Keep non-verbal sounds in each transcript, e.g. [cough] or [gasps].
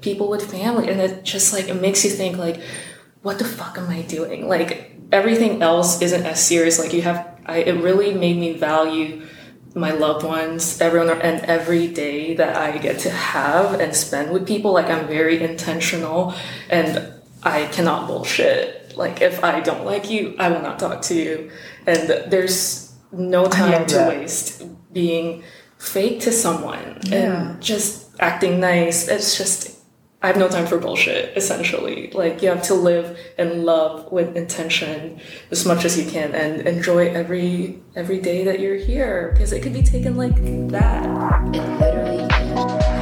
people with family and it just like it makes you think like what the fuck am i doing? Like everything else isn't as serious. Like you have I, it really made me value my loved ones everyone and every day that i get to have and spend with people. Like i'm very intentional and i cannot bullshit. Like if i don't like you i will not talk to you. And there's no time to that. waste being fake to someone. Yeah. and just acting nice. It's just I have no time for bullshit, essentially. Like you have to live and love with intention as much as you can and enjoy every every day that you're here because it could be taken like that. It literally can.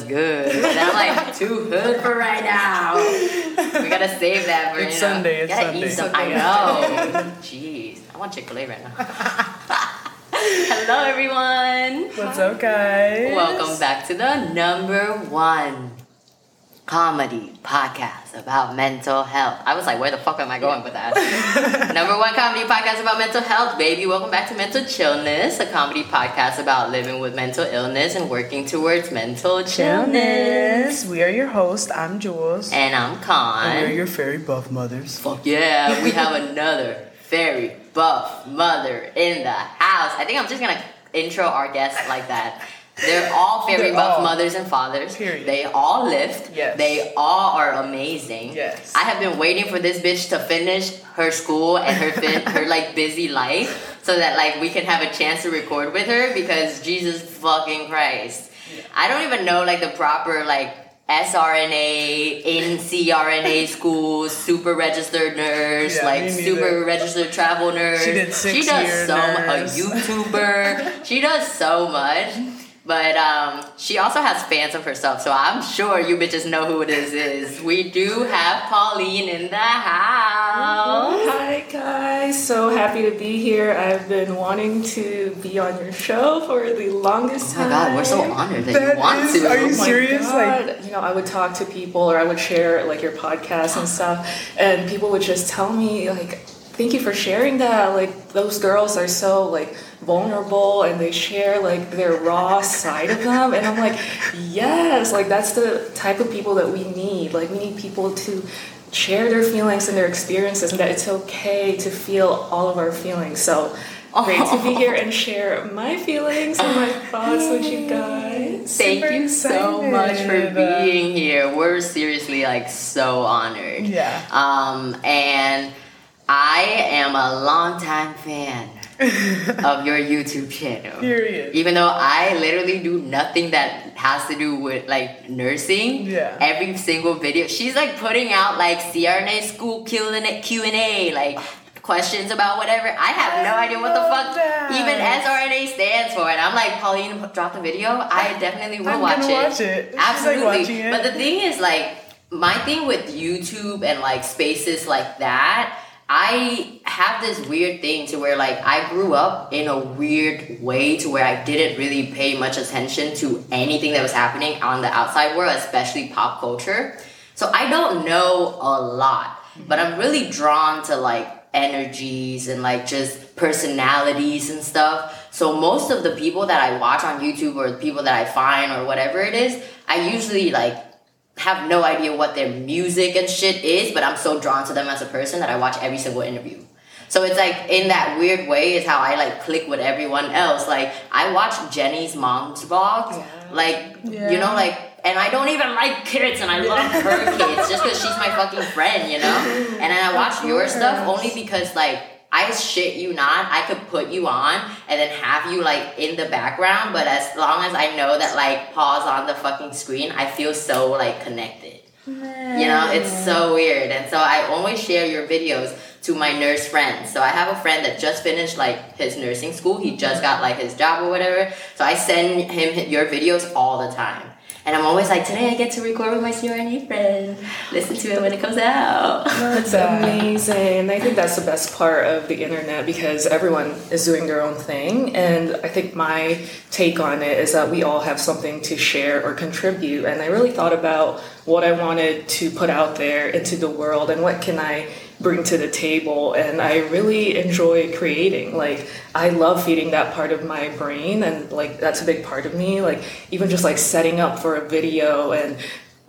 Gonna do good, but I'm like [laughs] too hood for right now. We gotta save that for It's you know. Sunday, it's gotta Sunday. eat some. I know. [laughs] Jeez, I want Chick Fil A right now. [laughs] Hello, everyone. What's up, guys? Welcome back to the number one comedy podcast about mental health. I was like, where the fuck am I going with that? [laughs] number one comedy podcast about mental health, baby. Welcome back to Mental Chillness, a comedy podcast about living with mental illness and working towards mental chillness. We are your hosts. I'm Jules. And I'm And Con. we're your fairy buff mothers. Fuck yeah, we have another fairy buff mother in the house. I think I'm just gonna intro our guest like that. They're all very They're buff all. mothers and fathers. Period. They all lift. Yes. They all are amazing. Yes. I have been waiting for this bitch to finish her school and her fin- [laughs] her like busy life so that like we can have a chance to record with her because Jesus fucking Christ. I don't even know like the proper like SRNA, NCRNA [laughs] schools, super registered nurse, Yeah, like super registered travel nurse. She did six She does so nurse. a YouTuber. [laughs] she does so much. But um, she also has fans of herself, so I'm sure you bitches know who it is. is. We do have Pauline in the house. Hi guys, so happy to be here. I've been wanting to be on your show for the longest time. Oh my time. god, we're so honored that, That you want is- to. are you Oh serious? God. you know, I would talk to people or I would share like your podcast and stuff, and people would just tell me like, "Thank you for sharing that." Like those girls are so like vulnerable and they share like their raw side of them, and I'm like, yes, like that's the type of people that we need. Like we need people to share their feelings and their experiences, and that it's okay to feel all of our feelings. So. Great to be here and share my feelings and my [laughs] thoughts with you guys. Thank Super you so much for being here. We're seriously like so honored. Yeah. Um, and I am a longtime fan [laughs] of your YouTube channel. Period. Even though I literally do nothing that has to do with like nursing. Yeah. Every single video, she's like putting out like CRNA school Q and A, Q and A, like questions about whatever. I have no idea what the fuck that. even SRNA stands for, and I'm like, Pauline, drop the video. I definitely will I'm watch gonna it. watch it. She's, like, Absolutely. it. But the thing is, like, my thing with YouTube and like spaces like that. I have this weird thing to where like I grew up in a weird way to where I didn't really pay much attention to anything that was happening on the outside world, especially pop culture. So I don't know a lot, but I'm really drawn to like energies and like just personalities and stuff. So most of the people that I watch on YouTube or the people that I find or whatever it is, I usually like have no idea what their music and shit is, but I'm so drawn to them as a person that I watch every single interview. So it's like in that weird way is how I like click with everyone else. Like I watch Jenny's mom's vlogs, Yeah. like you know, like and I don't even like kids, and I love her kids just because she's my fucking friend, you know. [laughs] And then I watch your stuff only because like I shit you not, I could put you on and then have you like in the background, but as long as I know that like pause on the fucking screen, I feel so like connected. You know, it's so weird. And so I always share your videos to my nurse friends. So I have a friend that just finished like his nursing school. He just got like his job or whatever. So I send him your videos all the time. And I'm always like, today I get to record with my CRNA friend. Listen to it when it comes out. [laughs] That's amazing. I think that's the best part of the internet because everyone is doing their own thing. And I think my take on it is that we all have something to share or contribute. And I really thought about what I wanted to put out there into the world and what can I bring to the table and i really enjoy creating like i love feeding that part of my brain and like that's a big part of me like even just like setting up for a video and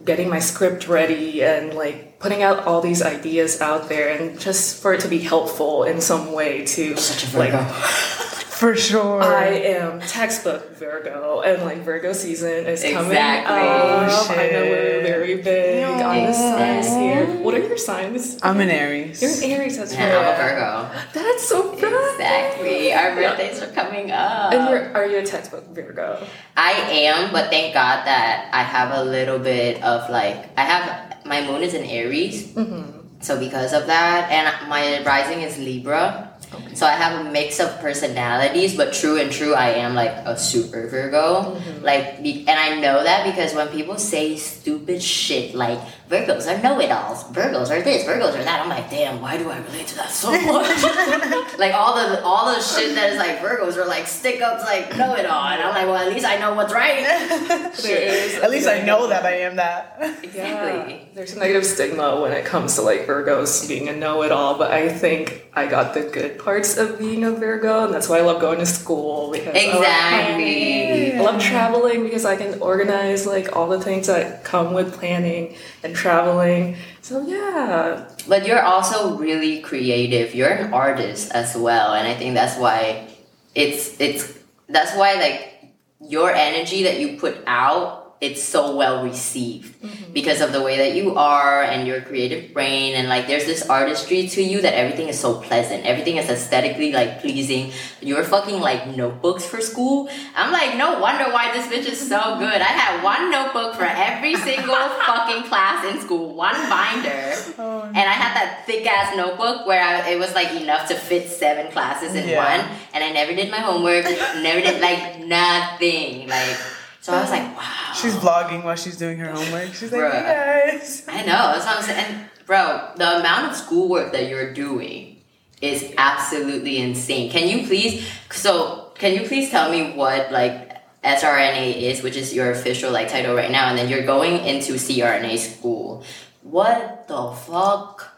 getting my script ready and like putting out all these ideas out there and just for it to be helpful in some way to Such a like. [laughs] [laughs] For sure. I am textbook Virgo, and like Virgo season is coming Exactly. up. Oh, I know oh, we're very big on the signs Exactly. here. What are your signs? I'm an Aries. You're an Aries, that's And I'm a right. Virgo. That's so fun. Exactly. Our birthdays are coming up. And you're, are you a textbook Virgo? I am, but thank God that I have a little bit of like I have my moon is in Aries, mm-hmm. so because of that, and my rising is Libra. So I have a mix of personalities, but true and true, I am like a super Virgo. Mm-hmm. Like, and I know that because when people say stupid shit like Virgos are know-it-alls, Virgos are this, Virgos are that, I'm like, damn, why do I relate to that so [laughs] much? [laughs] like all the all the shit that is like Virgos are like stick ups, like know-it-all, and I'm like, well, at least I know what's right. [laughs] There is. At least I know that I am that. Exactly. There's a negative stigma when it comes to like Virgos being a know-it-all, but I think I got the good parts of being a Virgo, and that's why I love going to school because oh, I love I love traveling because I can organize like all the things that come with planning and traveling. So yeah, But you're also really creative. You're an artist as well, and I think that's why it's it's that's why like your energy that you put out it's so well received mm-hmm. because of the way that you are and your creative brain. And like there's this artistry to you that everything is so pleasant. Everything is aesthetically like pleasing. You're fucking like notebooks for school. I'm like no wonder why this bitch is so good. I had one notebook for every single [laughs] fucking class in school one binder. Oh, and I had that thick ass notebook where I, it was like enough to fit seven classes in Yeah. one, and I never did my homework, never did like nothing. Like, so I was like, wow. She's vlogging while she's doing her homework. She's like, Bruh. hey guys. I know, that's what I'm saying. And bro, the amount of schoolwork that you're doing is absolutely insane. Can you please, so can you please tell me what like SRNA is, which is your official like title right now, and then you're going into CRNA school. What the fuck?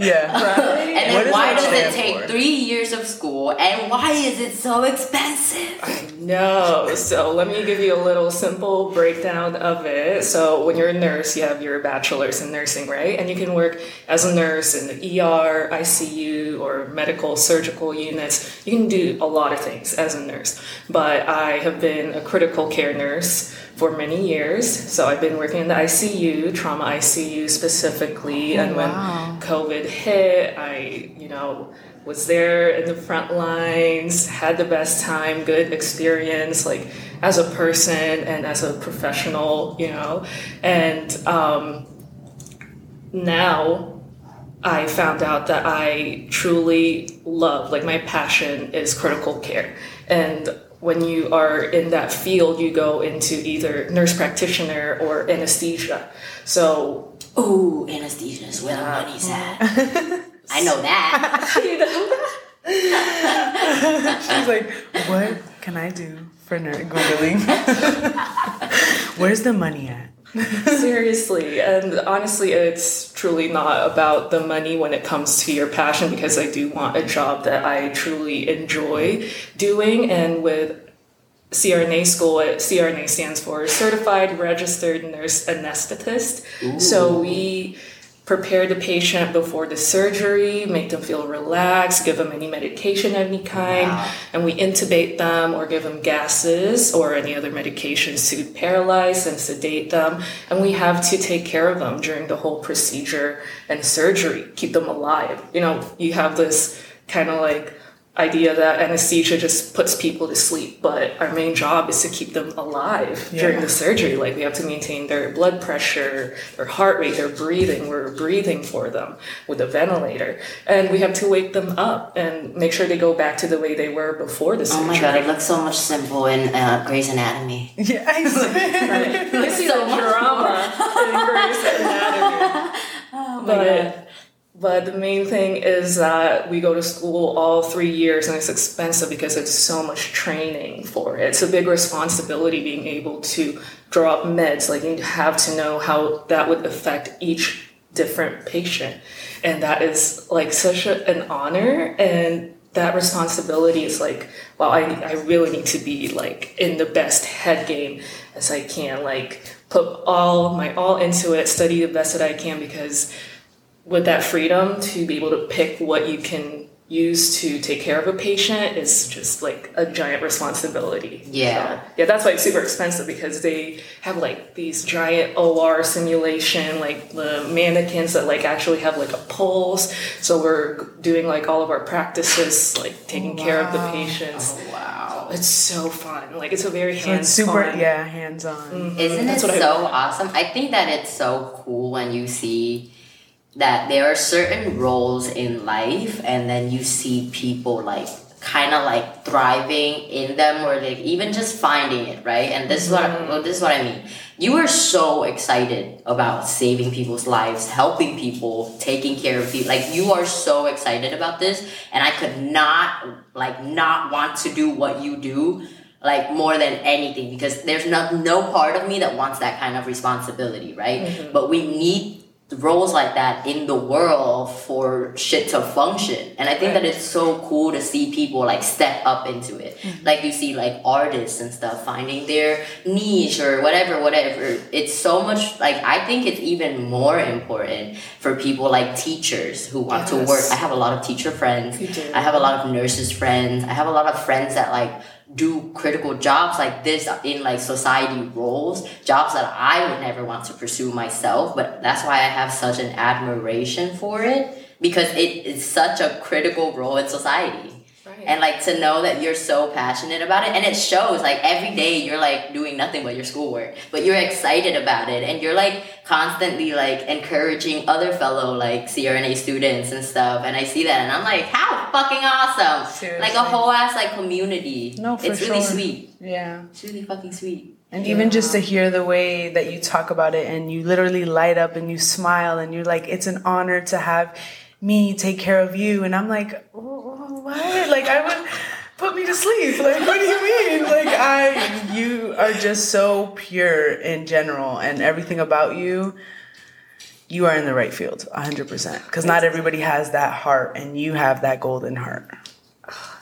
Yeah. [laughs] right. And then why does it take for? three years of school? And why is it so expensive? No, so let me give you a little simple breakdown of it. So, when you're a nurse, you have your bachelor's in nursing, right? And you can work as a nurse in the ER, ICU, or medical surgical units. You can do a lot of things as a nurse. But I have been a critical care nurse for many years. So, I've been working in the ICU, trauma ICU specifically. and when wow. COVID hit, I, you know, was there in the front lines, had the best time, good experience, like as a person and as a professional, you know. And um, now I found out that I truly love, like, my passion is critical care. And when you are in that field, you go into either nurse practitioner or anesthesia. So Ooh, anesthesia is where the money's at. [laughs] I know that. you [laughs] know, She's like, what can I do for ner- Googling? [laughs] Where's the money at? Seriously, and honestly, it's truly not about the money when it comes to your passion because I do want a job that I truly enjoy doing. And with CRNA school, CRNA stands for Certified Registered Nurse Anesthetist. So we prepare the patient before the surgery, make them feel relaxed, give them any medication of any kind, Wow. and we intubate them or give them gases or any other medications to paralyze and sedate them. And we have to take care of them during the whole procedure and surgery, keep them alive. You know, you have this kind of like idea that anesthesia just puts people to sleep, but our main job is to keep them alive Yeah. during the surgery. Like we have to maintain their blood pressure, their heart rate, their breathing. We're breathing for them with a ventilator, and we have to wake them up and make sure they go back to the way they were before the surgery. Oh my god, it looks so much simple in uh, Grey's Anatomy. Yeah, I see. You see So the drama in Grey's Anatomy. [laughs] Oh but but the main thing is that we go to school all three years and it's expensive because it's so much training for it. It's a big responsibility being able to draw up meds. Like you have to know how that would affect each different patient. And that is like such a, an honor and that responsibility is like, wow, I, I really need to be like in the best head game as I can. Like put all my all into it, study the best that I can because with that freedom to be able to pick what you can use to take care of a patient is just like a giant responsibility. Yeah. So, yeah, that's why it's super expensive because they have like these giant OR simulation, like the mannequins that like actually have like a pulse. So we're doing like all of our practices, like taking care of the patients. Oh, wow. It's so fun. Like it's a very So hands it's super, yeah, hands on. Isn't Mm-hmm. That's it what I so awesome? I think that it's so cool when you see that there are certain roles in life and then you see people like kind of like thriving in them or like even just finding it right? And this is what Mm-hmm. well, this is what i mean. You are so excited about saving people's lives helping people taking care of people. Like you are so excited about this and i could not like not want to do what you do like more than anything because there's no no part of me that wants that kind of responsibility right? But we need roles like that in the world for shit to function. And i think that it's so cool to see people like step up into it. Hmm. Like you see like artists and stuff finding their niche or whatever whatever. It's so much like i think it's even more important for people like teachers who want to work. I have a lot of teacher friends. I have a lot of nurses friends. I have a lot of friends that like do critical jobs like this in like society roles jobs that i would never want to pursue myself but that's why i have such an admiration for it because it is such a critical role in society. And like to know that you're so passionate about it. And it shows like every day you're like doing nothing but your schoolwork but you're excited about it. And you're like constantly like encouraging other fellow like crna students and stuff. And i see that and i'm like how fucking awesome. Like a whole ass like community. No, for it's really sure. sweet. Yeah. it's really fucking sweet. And even just to hear the way that you talk about it and you literally light up and you smile and you're like, it's an honor to have me take care of you. And I'm like, "Wh- wh- what? Like, I would put me to sleep. Like, what do you mean? Like, I, you are just so pure in general and everything about you. You are in the right field, 100%. Because not everybody has that heart, and you have that golden heart.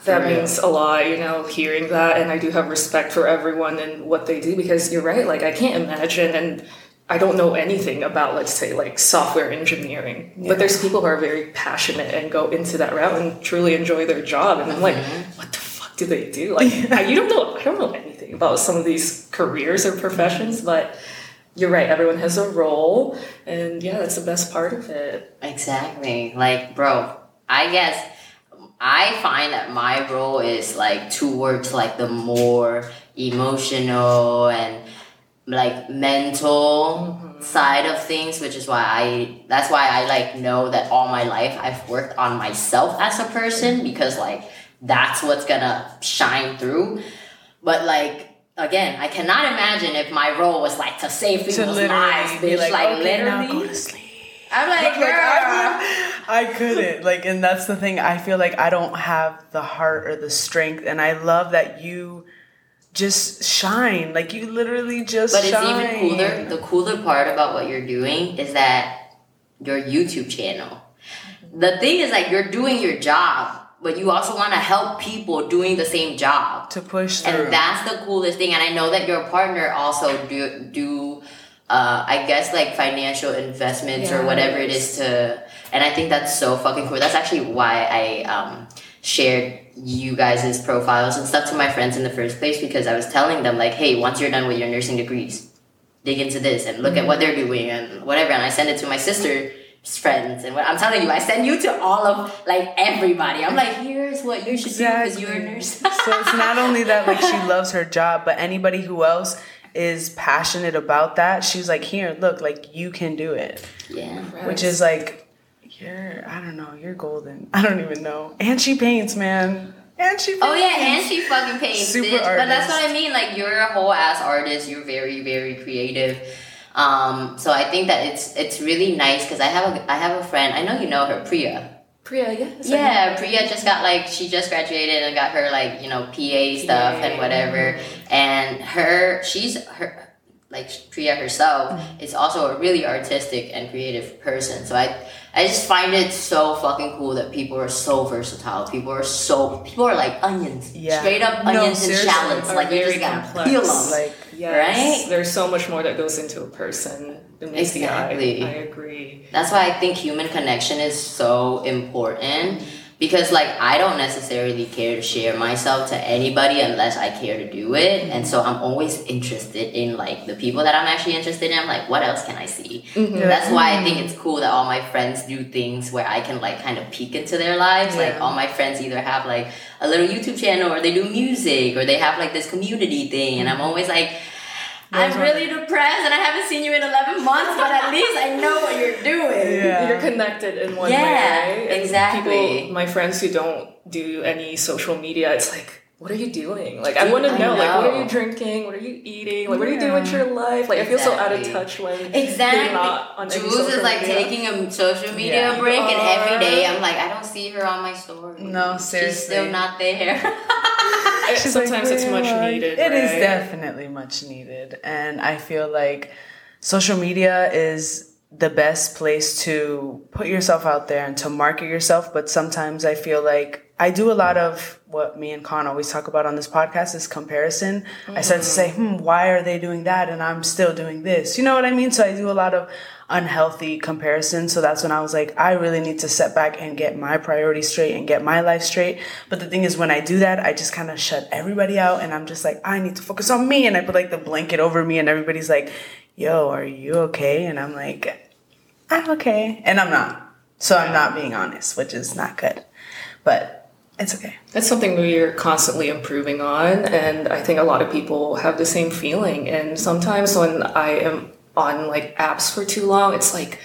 That means a lot, you know, hearing that. And I do have respect for everyone and what they do because you're right. Like, I can't imagine, and I don't know anything about, let's say, like software engineering. But there's people who are very passionate and go into that route and truly enjoy their job. And I'm like, mm-hmm. what the fuck do they do? Like, [laughs] I, you don't know, I don't know anything about some of these careers or professions, but you're right. Everyone has a role. And yeah, that's the best part of it. Exactly. Like, bro, I guess I find that my role is like towards like the more emotional and like mental mm-hmm. side of things, which is why I that's why I like know that all my life I've worked on myself as a person because like that's what's gonna shine through. But like again, I cannot imagine if my role was like to save people's lives, bitch. like, Like, okay, literally. go to sleep. I'm like, girl. I couldn't. Like, and that's the thing. I feel like I don't have the heart or the strength, and I love that you just shine. Like you literally just. But it's shine. even cooler. The cooler part about what you're doing is that your YouTube channel. The thing is like you're doing your job, but you also want to help people doing the same job. to push through. And that's the coolest thing. And I know that your partner also do do uh, I guess like financial investments or whatever it is to and I think that's so fucking cool. That's actually why I um shared you guys' profiles and stuff to my friends in the first place because I was telling them like, hey, once you're done with your nursing degrees, dig into this and look at what mm-hmm. they're doing and whatever. And I send it to my sister friends and what I'm telling you, I send you to all of like everybody. I'm like, here's what you should do because you're a nurse. so it's not only that like she loves her job, but anybody who else is passionate about that, she's like, here, look, like you can do it. yeah. Which is like, you're, I don't know, you're golden. I don't even know. And she paints, man. And she paints. Oh yeah, and she fucking paints, Super bitch. But that's what I mean. Like you're a whole ass artist. You're very, very creative. Um, so I think that it's it's really nice because I have a I have a friend. I know you know her, Priya. Priya, yes. I Yeah, Priya just got like she just graduated and got her like you know PA stuff and whatever. And her she's her like Priya herself Mm-hmm. is also a really artistic and creative person. So I I just find it so fucking cool that people are so versatile. People are so people are like onions, Yeah. straight up No, onions and shallots. Like you just gotta complex. peel them. Like, Yes. Right? There's so much more that goes into a person than meets the eye. Exactly. I agree. That's why I think human connection is so important because like I don't necessarily care to share myself to anybody unless I care to do it. And mm-hmm. so I'm always interested in like the people that I'm actually interested in. I'm like, what else can I see? Mm-hmm. That's why I think mm-hmm. it's cool that all my friends do things where I can like kind of peek into their lives. Like all my friends either have like a little YouTube channel or they do music or they have like this community thing and I'm always like I'm Those are- really depressed and I haven't seen you in 11 months, but at least I know what you're doing. Yeah. You're connected in one Yeah, way. right? Exactly. People, my friends who don't do any social media, it's like, what are you doing? Like, I want to I know, like, what are you drinking? What are you eating? Like, what are you doing with your life? Like, I feel so out of touch when Exactly. you're not on any Jules social is like media. taking a social media Yeah. break, and every day I'm like, I don't see her on my story. No, She's still not there. [laughs] Eh, it- like, sometimes it's much "Where needed. It is right? definitely much needed. And I feel like social media is the best place to put yourself out there and to market yourself. But sometimes I feel like I do a lot of what me and Con always talk about on this podcast is comparison. I start to say, hmm, why are they doing that and I'm still doing this? You know what I mean? So I do a lot of unhealthy comparison. So that's when I was like, I really need to set back and get my priorities straight and get my life straight. But the thing is, when I do that, I just kind of shut everybody out and I'm just like, I need to focus on me. And I put like the blanket over me and everybody's like, yo, are you okay? And I'm like, I'm okay. And I'm not. So I'm not being honest, which is not good. But it's okay. That's something we're constantly improving on, and I think a lot of people have the same feeling. And sometimes when I am on like apps for too long, it's like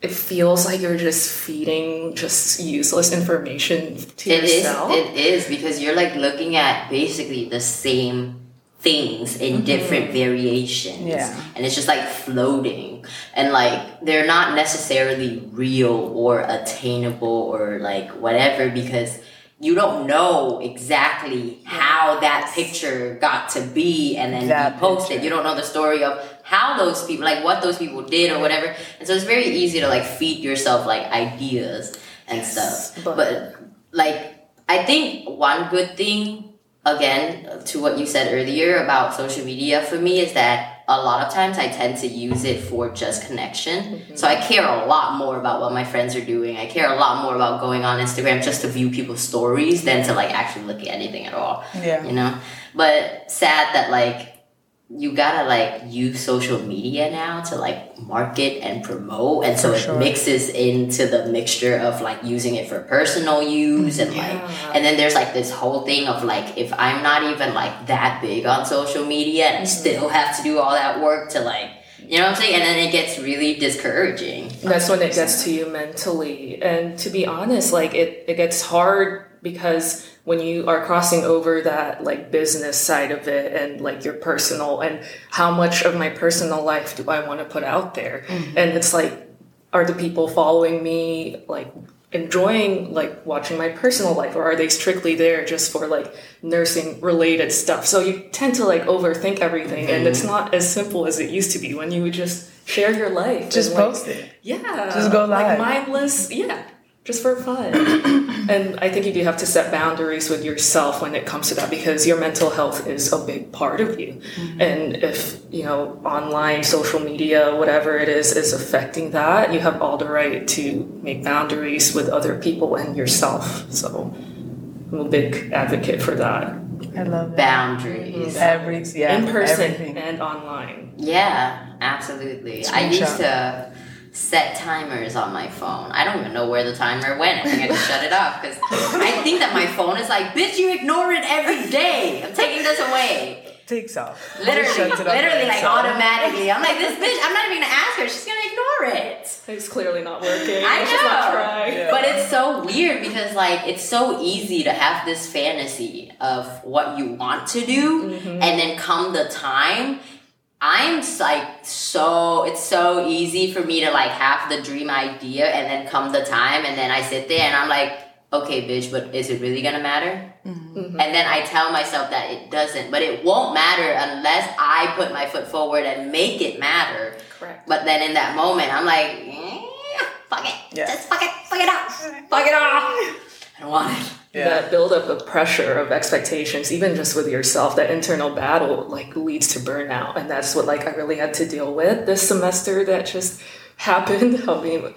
it feels like you're just feeding just useless information to It is. yourself. It is because you're like looking at basically the same things in mm-hmm. different variations. Yeah. And it's just like floating. And like they're not necessarily real or attainable or like whatever because you don't know exactly how that picture got to be and then That be posted. picture. You don't know the story of how those people like what those people did or whatever. And so it's very easy to like feed yourself like ideas and stuff. but- but like I think one good thing again to what you said earlier about social media for me is that a lot of times I tend to use it for just connection. Mm-hmm. So I care a lot more about what my friends are doing. I care a lot more about going on Instagram just to view people's stories than to like actually look at anything at all. Yeah. You know? But sad that like you gotta like use social media now to like market and promote. And so it mixes into the mixture of like using it for personal use and like and then there's like this whole thing of like if i'm not even like that big on social media and i still have to do all that work to like you know what i'm saying and then it gets really discouraging That's when it gets to you mentally. And to be honest, like it, it gets hard because when you are crossing over that like business side of it and like your personal and how much of my personal life do I want to put out there? Mm-hmm. And it's like, are the people following me like enjoying like watching my personal life or are they strictly there just for like nursing related stuff so you tend to like overthink everything and it's mm-hmm. not as simple as it used to be when you would just share your life Just and, like, post it. yeah. Just go Like live. mindless, yeah. Just for fun. [clears throat] and I think you do have to set boundaries with yourself when it comes to that because your mental health is a big part of you. Mm-hmm. And if, you know, online, social media, whatever it is, is affecting that, you have all the right to make boundaries with other people and yourself. So I'm a big advocate for that. I love boundaries Every, yeah, In person everything. and online. yeah absolutely i used to set timers on my phone. I don't even know where the timer went. I think I just shut it off because I think that my phone is like, bitch, you ignore it every day. I'm taking this away. Takes off. Literally, it literally, by like itself. automatically. I'm like, this bitch. I'm not even gonna ask her. She's gonna ignore it. It's clearly not working. I Let's just not know. try. Yeah. But it's so weird because like it's so easy to have this fantasy of what you want to do Mm-hmm. and then come the time I'm like so it's so easy for me to like have the dream idea and then come the time and then I sit there and I'm like okay bitch but is it really gonna matter Mm-hmm. and then I tell myself that it doesn't but it won't matter unless I put my foot forward and make it matter Correct. but then in that moment, I'm like, eh, fuck it. Yeah. Just fuck it. Fuck it off. Fuck it off. I don't want it. Yeah. That buildup of pressure of expectations, even just with yourself, that internal battle like leads to burnout. And that's what like I really had to deal with this semester that just [laughs] happened. I mean,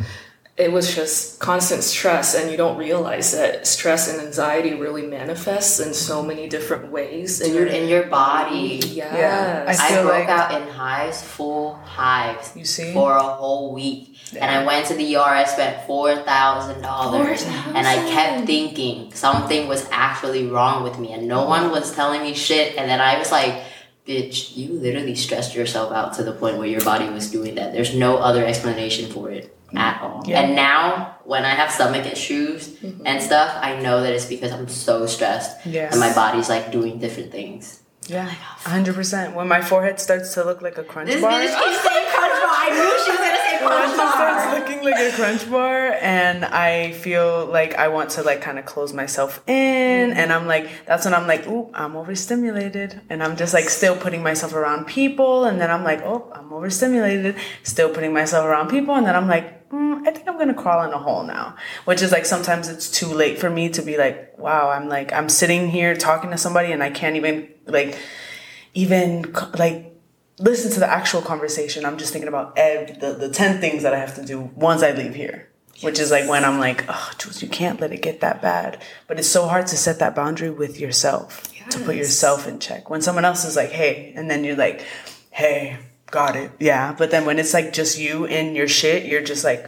it was just constant stress and you don't realize that stress and anxiety really manifests in so many different ways in Dude, in your body. Yes. I I, broke like- out in hives, full hives. You see? For a whole week. And I went to the ER, I spent $4,000. And I kept thinking something was actually wrong with me. And no one was telling me shit. And then I was like, bitch, you literally stressed yourself out to the point where your body was doing that. There's no other explanation for it at all. Yeah. And now, when I have stomach issues and stuff, I know that it's because I'm so stressed. Yes. And my body's like doing different things. Yeah, hundred percent. When my forehead starts to look like a crunch This bar, bitch keeps saying crunch bar. I knew she was gonna say [laughs] when crunch it starts looking like a crunch bar, and I feel like I want to like kind of close myself in, and I'm like, that's when I'm like, ooh, I'm overstimulated, and I'm just like still putting myself around people, and then I'm like, oh, I'm overstimulated, still putting myself around people, and then I'm like. Mm, I think I'm gonna crawl in a hole now, which is like sometimes it's too late for me to be like, wow, I'm like, I'm sitting here talking to somebody and I can't even like, even like listen to the actual conversation. I'm just thinking about ev- the, the 10 things that I have to do once I leave here. Which is like when I'm like, oh, Jules, you can't let it get that bad. But it's so hard to set that boundary with yourself, to put yourself in check. When someone else is like, hey, and then you're like, hey, got it. Yeah. But then when it's like just you and your shit, you're just like,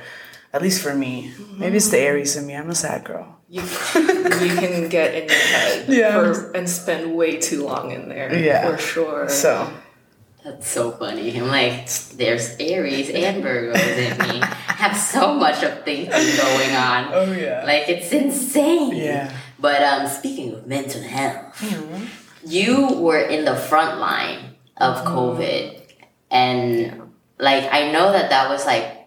at least for me, mm-hmm. maybe it's the Aries in me. I'm a sad girl. you, you can get in your head [laughs] Yeah. for, and spend way too long in there. Yeah. For sure. So, That's so funny. I'm like, there's Aries and Virgos in me. I have so much of thinking going on. oh, yeah. Like it's insane. Yeah. But um, speaking of mental health, mm-hmm. you were in the front line of mm-hmm. COVID, and like I know that that was like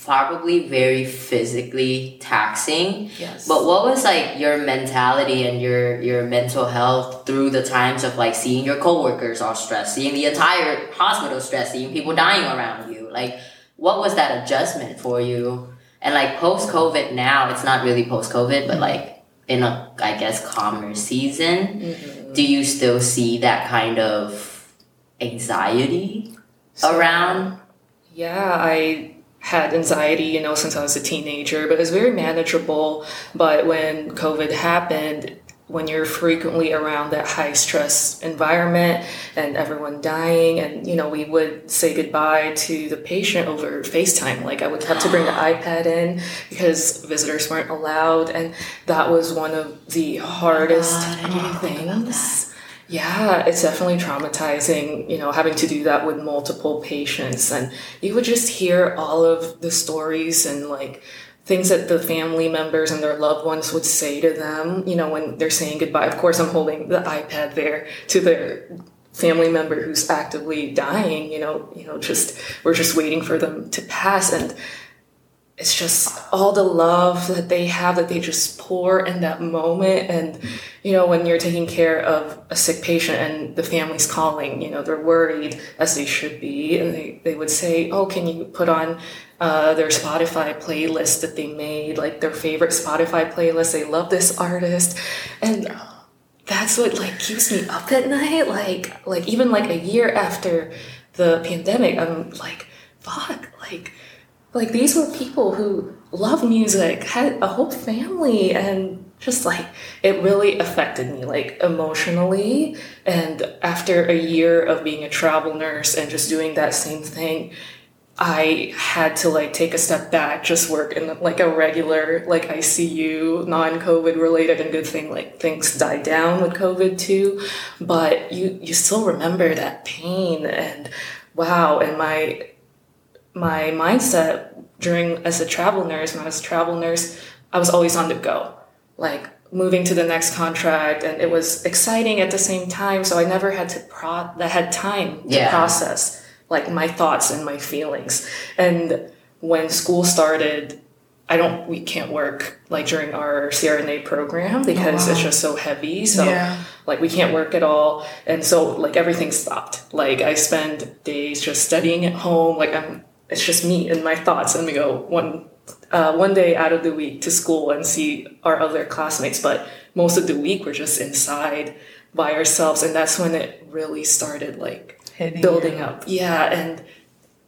probably very physically taxing. Yes. But what was like your mentality and your your mental health through the times of like seeing your coworkers all stressed, seeing the entire hospital stressed, seeing people dying around you? Like, what was that adjustment for you? And like post COVID now, it's not really post COVID, but like in a I guess calmer season, mm-hmm. do you still see that kind of anxiety around? Yeah, I had anxiety, you know, since I was a teenager, but it was very manageable. But when COVID happened, when you're frequently around that high stress environment and everyone dying, and you know, we would say goodbye to the patient over FaceTime. Like I would have to bring the [gasps] iPad in because visitors weren't allowed, and that was one of the hardest oh God, I didn't think about things. Yeah, it's definitely traumatizing, you know, having to do that with multiple patients. And you would just hear all of the stories and like things that the family members and their loved ones would say to them, you know, when they're saying goodbye. Of course, I'm holding the iPad there to their family member who's actively dying, you know, you know, just we're just waiting for them to pass and it's just all the love that they have that they just pour in that moment. And you know when you're taking care of a sick patient and the family's calling you know they're worried as they should be. And they, they would say oh can you put on uh, their spotify playlist that they made like their favorite spotify playlist? They love this artist. And that's what like keeps me up at night. Like like even like a year after the pandemic i'm like fuck like like these were people who love music had a whole family and just like it really affected me like emotionally and after a year of being a travel nurse and just doing that same thing I had to like take a step back, just work in like a regular like ICU, non-COVID related, and good thing like things died down with COVID too. But you you still remember that pain and wow, and my my mindset during as a travel nurse, when I was a travel nurse, I was always on the go, like moving to the next contract, and it was exciting at the same time. So I never had to pro that had time to Yeah. process like my thoughts and my feelings. And when school started, I don't we can't work like during our CRNA program because it's oh, just so heavy. So Yeah. like we can't work at all. And so like everything stopped. Like I spend days just studying at home. Like I'm it's just me and my thoughts and we go one uh, one day out of the week to school and see our other classmates, but most of the week we're just inside by ourselves, and that's when it really started like Hitting building you. up. Yeah, and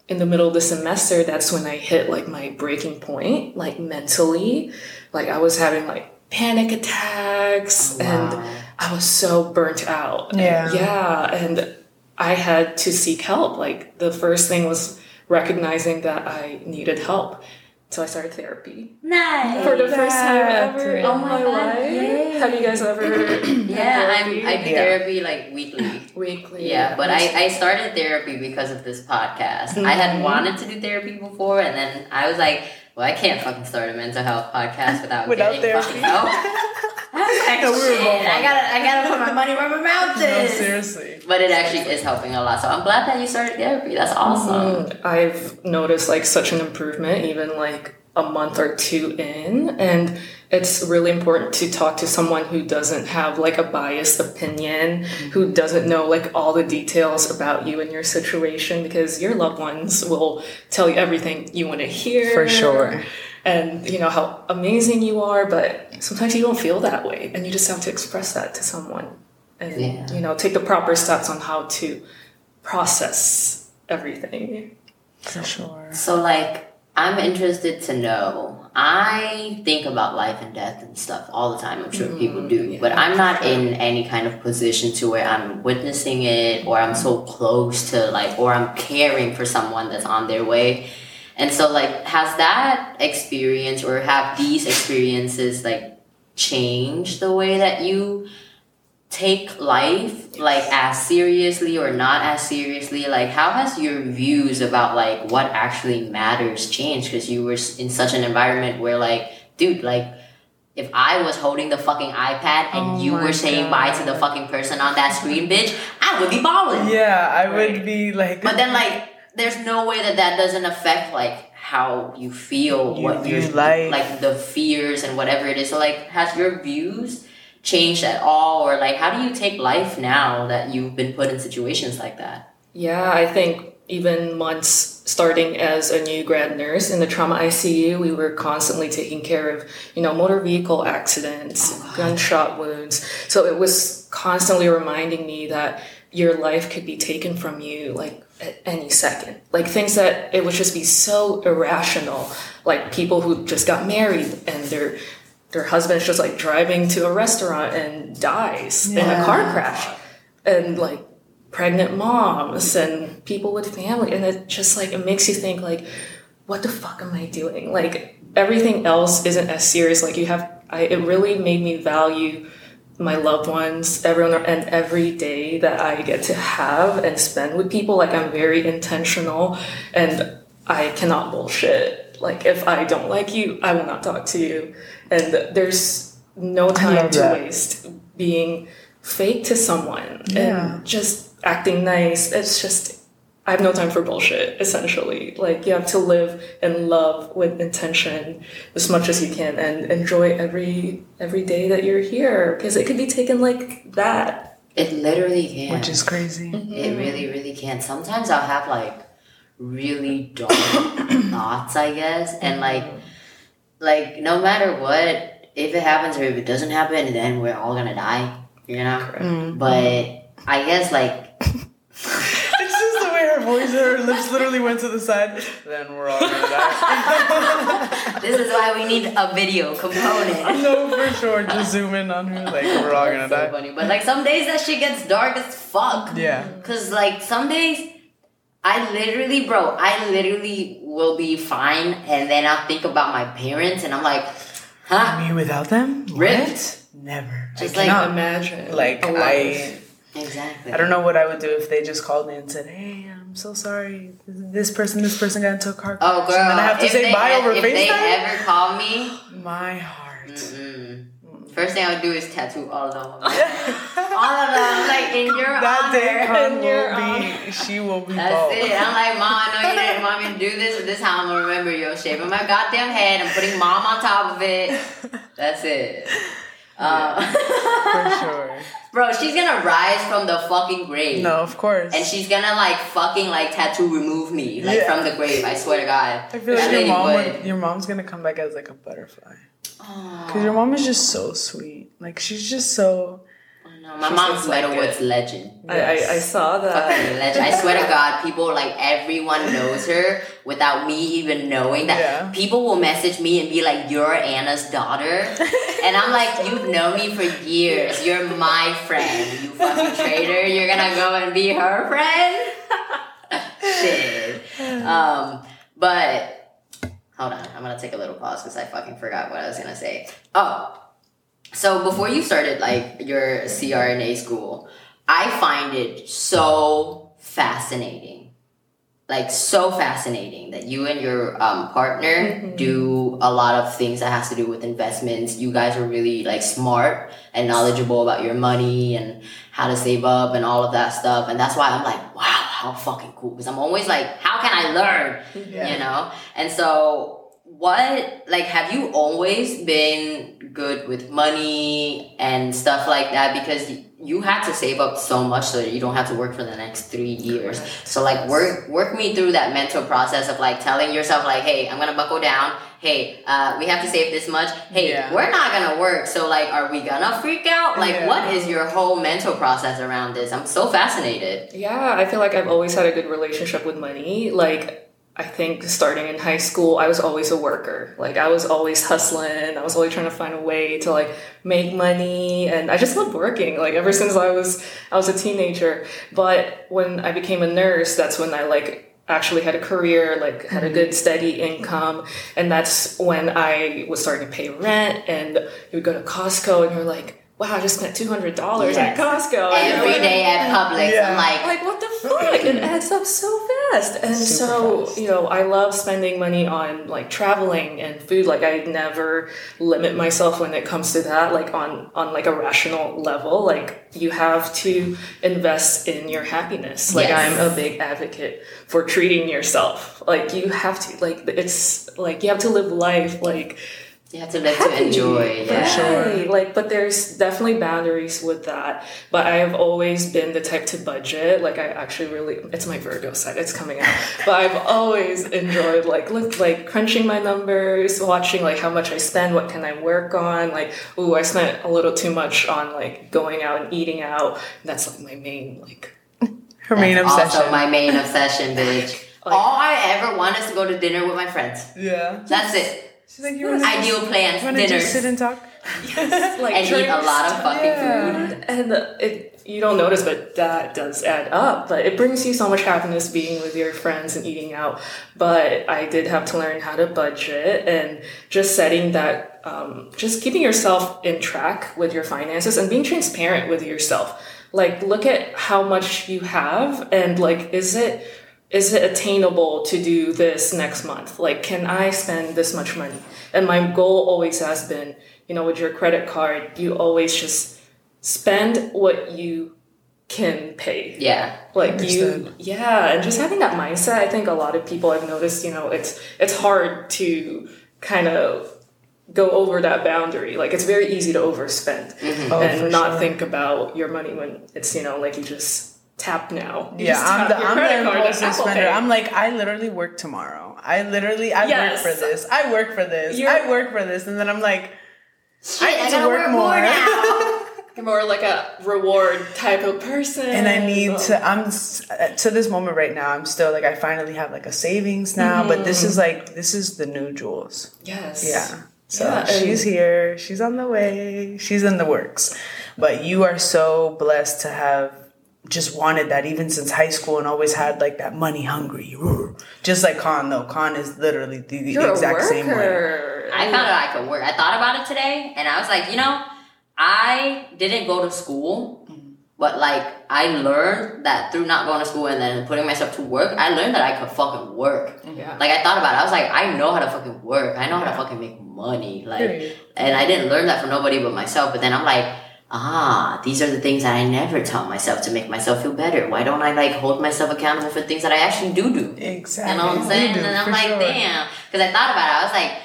in the middle of the semester, that's when I hit like my breaking point, like mentally. Like I was having like panic attacks, and Wow. I was so burnt out. Yeah. yeah, and I had to seek help. Like the first thing was recognizing that I needed help. So I started therapy Nice. for the first time that. ever in Oh my, my God, life. yay. Have you guys ever? [clears throat] had Yeah, I'm, therapy? I do Yeah. therapy like weekly. [laughs] weekly. Yeah, but I, I started therapy because of this podcast. I had mm-hmm. wanted to do therapy before, and then I was like, well, I can't fucking start a mental health podcast [laughs] without, Without getting therapy. fucking help. [laughs] I No, we I gotta, I gotta put my money where my mouth [laughs] No, is. seriously. but it actually is helping a lot. So I'm glad that you started therapy. That's awesome. Mm, I've noticed like such an improvement even like a month or two in and it's really important to talk to someone who doesn't have like a biased opinion who doesn't know like all the details about you and your situation because your loved ones will tell you everything you want to hear For sure. and you know how amazing you are but sometimes you don't feel that way and you just have to express that to someone and Yeah. you know take the proper steps on how to process everything For sure. So like I'm interested to know. I think about life and death and stuff all the time. I'm sure mm-hmm. people do, yeah, but I'm not in any kind of position to where I'm witnessing it or I'm so close to like or I'm caring for someone that's on their way. And so like has that experience or have these experiences like changed the way that you take life like as seriously or not as seriously like how has your views about like what actually matters changed because you were in such an environment where like dude like if I was holding the fucking iPad and Oh you were saying bye to the fucking person on that screen, bitch, I would be bawling. Yeah, I Right. would be like. But then, like, there's no way that that doesn't affect like how you feel, You what view your life. like the fears and whatever it is. So, like, has your views changed at all, or like, how do you take life now that you've been put in situations like that? Yeah, I think even months starting as a new grad nurse in the trauma ICU, we were constantly taking care of, you know, motor vehicle accidents, oh, gunshot wounds. So it was constantly reminding me that your life could be taken from you like at any second. Like things that it would just be so irrational. Like people who just got married and their their husband's just like driving to a restaurant and dies in a car crash. And like pregnant moms and people with family. And it just like it makes you think like what the fuck am i doing? Like everything else isn't as serious. Like you have I, it really made me value my loved ones everyone and every day that i get to have and spend with people. Like i'm very intentional and i cannot bullshit like if i don't like you i will not talk to you and there's no time to that. waste being fake to someone Yeah. and just acting nice. It's just I have no time for bullshit, essentially. Like you have to live and love with intention as much as you can and enjoy every every day that you're here because it could be taken like that. It literally can. which is crazy. It really, really can. Sometimes I'll have like really dark thoughts, I guess, and mm-hmm. like, like no matter what, if it happens or if it doesn't happen, then we're all gonna die, you know. Mm-hmm. But I guess like [laughs] It's just the way her voice, her lips literally went to the side. Then we're all gonna die. [laughs] this is why we need a video component. no, for sure. Just zoom in on her, like we're all gonna So die. funny. But like some days that shit gets dark as fuck. Yeah. Cause like some days I literally, bro, I literally will be fine, and then I'll think about my parents, and I'm like, huh? Me without them? Ripped. What? Never. Just I like cannot. Imagine. like a I. Exactly. I don't know what I would do if they just called me and said, "Hey, I'm so sorry. This person, this person got into a car oh, crash." Oh, girl. and then I have to if say bye ev- over if they FaceTime. ever call me, My heart. mm-mm. first thing I would do is tattoo all of them. [laughs] all of them, like in your [laughs] that day, honor. In your will be. She will be. That's bald. it. I'm like, Mom, I know you didn't want me to do this, but this is how I'm gonna remember you. I'm shaving my goddamn head. I'm putting mom on top of it. That's it. Um, for sure. [laughs] bro, she's gonna rise from the fucking grave. No, of course. And she's gonna like fucking like tattoo remove me like Yeah. from the grave. I swear to God. I feel like your mom would. your mom's gonna come back as like a butterfly. Cause your mom is just so sweet. Like she's just so. No, my She mom's seems like Metalwood's it. legend. I, I, I saw Fucking legend. I swear to God, people like everyone knows her without me even knowing that. Yeah. People will message me and be like, "You're Anna's daughter," and I'm like, "You've known me for years. You're my friend. You fucking traitor. You're gonna go and be her friend." [laughs] Shit. Um, but hold on, I'm gonna take a little pause because I fucking forgot what I was gonna say. Oh, so before you started like your CRNA school, I find it so fascinating. Like so fascinating that you and your um, partner do a lot of things that has to do with investments. You guys are really like smart and knowledgeable about your money and how to save up and all of that stuff. And that's why I'm like, wow, how fucking cool. Because I'm always like, how can I learn? Yeah. You know? And so what like have you always been good with money and stuff like that? Because you had to save up so much so that you don't have to work for the next three years. So like work work me through that mental process of like telling yourself like hey i'm gonna buckle down. Hey uh, we have to save this much. Hey Yeah. we're not gonna work. So like are we gonna freak out? Like Yeah. what is your whole mental process around this? I'm so fascinated. Yeah, I feel like I've always had a good relationship with money. Like, I think starting in high school, I was always a worker. Like, I was always hustling. I was always trying to find a way to like make money, and I just loved working. Like ever since I was I was a teenager. But when I became a nurse, that's when I like actually had a career, like had a mm-hmm. good steady income, and that's when I was starting to pay rent. And you would go to Costco, and you're like. Wow, I just spent two hundred dollars Yes. at Costco. And you're every like- day at publix Yeah. i'm like like what the fuck it [laughs] adds up so fast and Super so fast. you know i love spending money on like traveling and food like i never limit myself when it comes to that like on on like a rational level like you have to invest in your happiness like Yes. i'm a big advocate for treating yourself like you have to like it's like you have to live life like you have to live to happy, enjoy for yeah sure. Like, but there's definitely boundaries with that. But I have always been the type to budget. Like, I actually really, it's my Virgo side. It's coming out. [laughs] but I've always enjoyed like look like crunching my numbers, watching like how much I spend, what can I work on. Like, ooh, I spent a little too much on like going out and eating out. That's like my main like. Her main obsession. Also, my main obsession, bitch. [laughs] Like- All I ever want is to go to dinner with my friends. yeah. That's it. She's like, you want to Ideal plans, want to just sit and talk? [laughs] [laughs] yes, like and eat a lot of fucking Yeah. food. and it you don't notice but that does add up but it brings you so much happiness being with your friends and eating out but i did have to learn how to budget and just setting that um, just keeping yourself in track with your finances and being transparent with yourself like look at how much you have and like is it is it attainable to do this next month? Like, can I spend this much money? And my goal always has been, you know, with your credit card, you always just spend what you can pay. Yeah. Like you, yeah, and just having that mindset. I think a lot of people I've noticed, you know, it's it's hard to kind of go over that boundary. Like it's very easy to overspend mm-hmm. Oh, and for not sure. think about your money when it's you know like you just tap now. You Yeah, I'm tap the I'm the impulsive spender. Pay. I'm like, I literally work tomorrow. I literally I Yes. work for this. I work for this. You're- I work for this, and then I'm like, Shit, I need to gotta work more. now. [laughs] You're more like a reward type of person. and I need to. I'm uh, to this moment right now. I'm still like, I finally have like a savings now, but this is like this is the new Jules. Yes. Yeah. So Yeah, she's here. She's on the way. She's in the works. But you are so blessed to have just wanted that even since high school and always had like that money hungry. Just like Khan though. Khan is literally the You're exact same way. I found out I could work. I thought about it today, and I was like, you know, I didn't go to school, but like I learned that through not going to school and then putting myself to work, I learned that I could fucking work. Yeah. Like I thought about it. I was like, I know how to fucking work. I know how to fucking make money. Like, and I didn't learn that from nobody but myself. But then I'm like, ah, these are the things that I never tell myself to make myself feel better. Why don't I like hold myself accountable for things that I actually do do? Exactly. You know what I'm saying? do, And I'm like, sure. damn. Because I thought about it. I was like,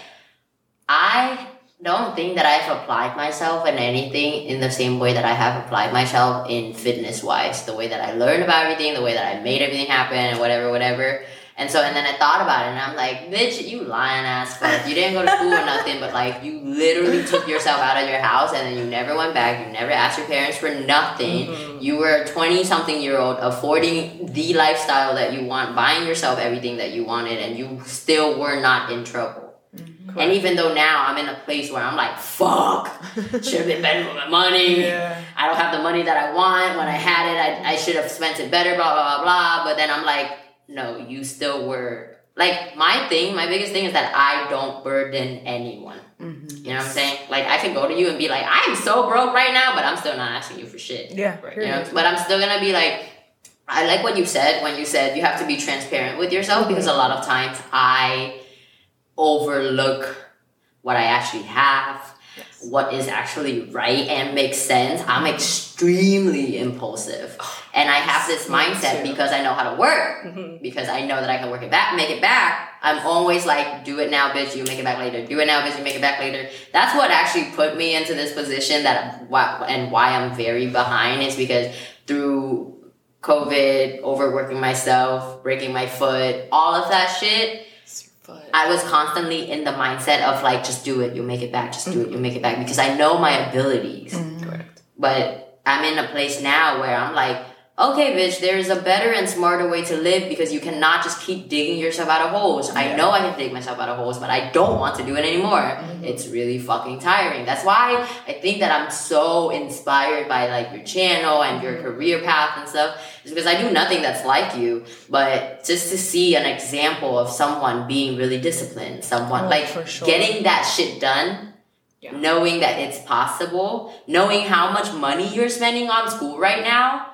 I don't think that I've applied myself in anything in the same way that I have applied myself in fitness wise. The way that I learned about everything, the way that I made everything happen, and whatever, whatever. And so, and then I thought about it, and I'm like, bitch, you lying ass fuck. You didn't go to school or [laughs] nothing, but like, you literally took yourself out of your house, and then you never went back. You never asked your parents for nothing. Mm-hmm. You were a 20 something year old affording the lifestyle that you want, buying yourself everything that you wanted, and you still were not in trouble. Mm-hmm. And even though now I'm in a place where I'm like, fuck, should have been better with my money. Yeah. I don't have the money that I want. When I had it, I, I should have spent it better, blah, blah, blah, blah. But then I'm like, no, you still were. Like, my thing, my biggest thing is that I don't burden anyone. Mm-hmm. You know what I'm saying? Like, I can go to you and be like, I'm so broke right now, but I'm still not asking you for shit. Yeah. Right. You know, but I'm still gonna be like, I like what you said when you said you have to be transparent with yourself because a lot of times I overlook what I actually have, what is actually right and makes sense. I'm extremely impulsive, oh, and I have this mindset because I know how to work mm-hmm. because I know that I can work it back, make it back. I'm always like, do it now, bitch. You make it back later. Do it now, bitch. You make it back later. That's what actually put me into this position that why, and why I'm very behind is because through COVID, overworking myself, breaking my foot, all of that shit, But I was constantly in the mindset of like, just do it, you'll make it back, just do it, you'll make it back because I know my abilities. Mm-hmm. correct. But I'm in a place now where I'm like, okay, bitch, there's a better and smarter way to live because you cannot just keep digging yourself out of holes. I know I can dig myself out of holes, but I don't want to do it anymore. Mm-hmm. It's really fucking tiring. That's why I think that I'm so inspired by like your channel and your mm-hmm. career path and stuff. Is because I do nothing that's like you, but just to see an example of someone being really disciplined, someone Oh, like sure. getting that shit done Yeah. knowing that it's possible, knowing how much money you're spending on school right now.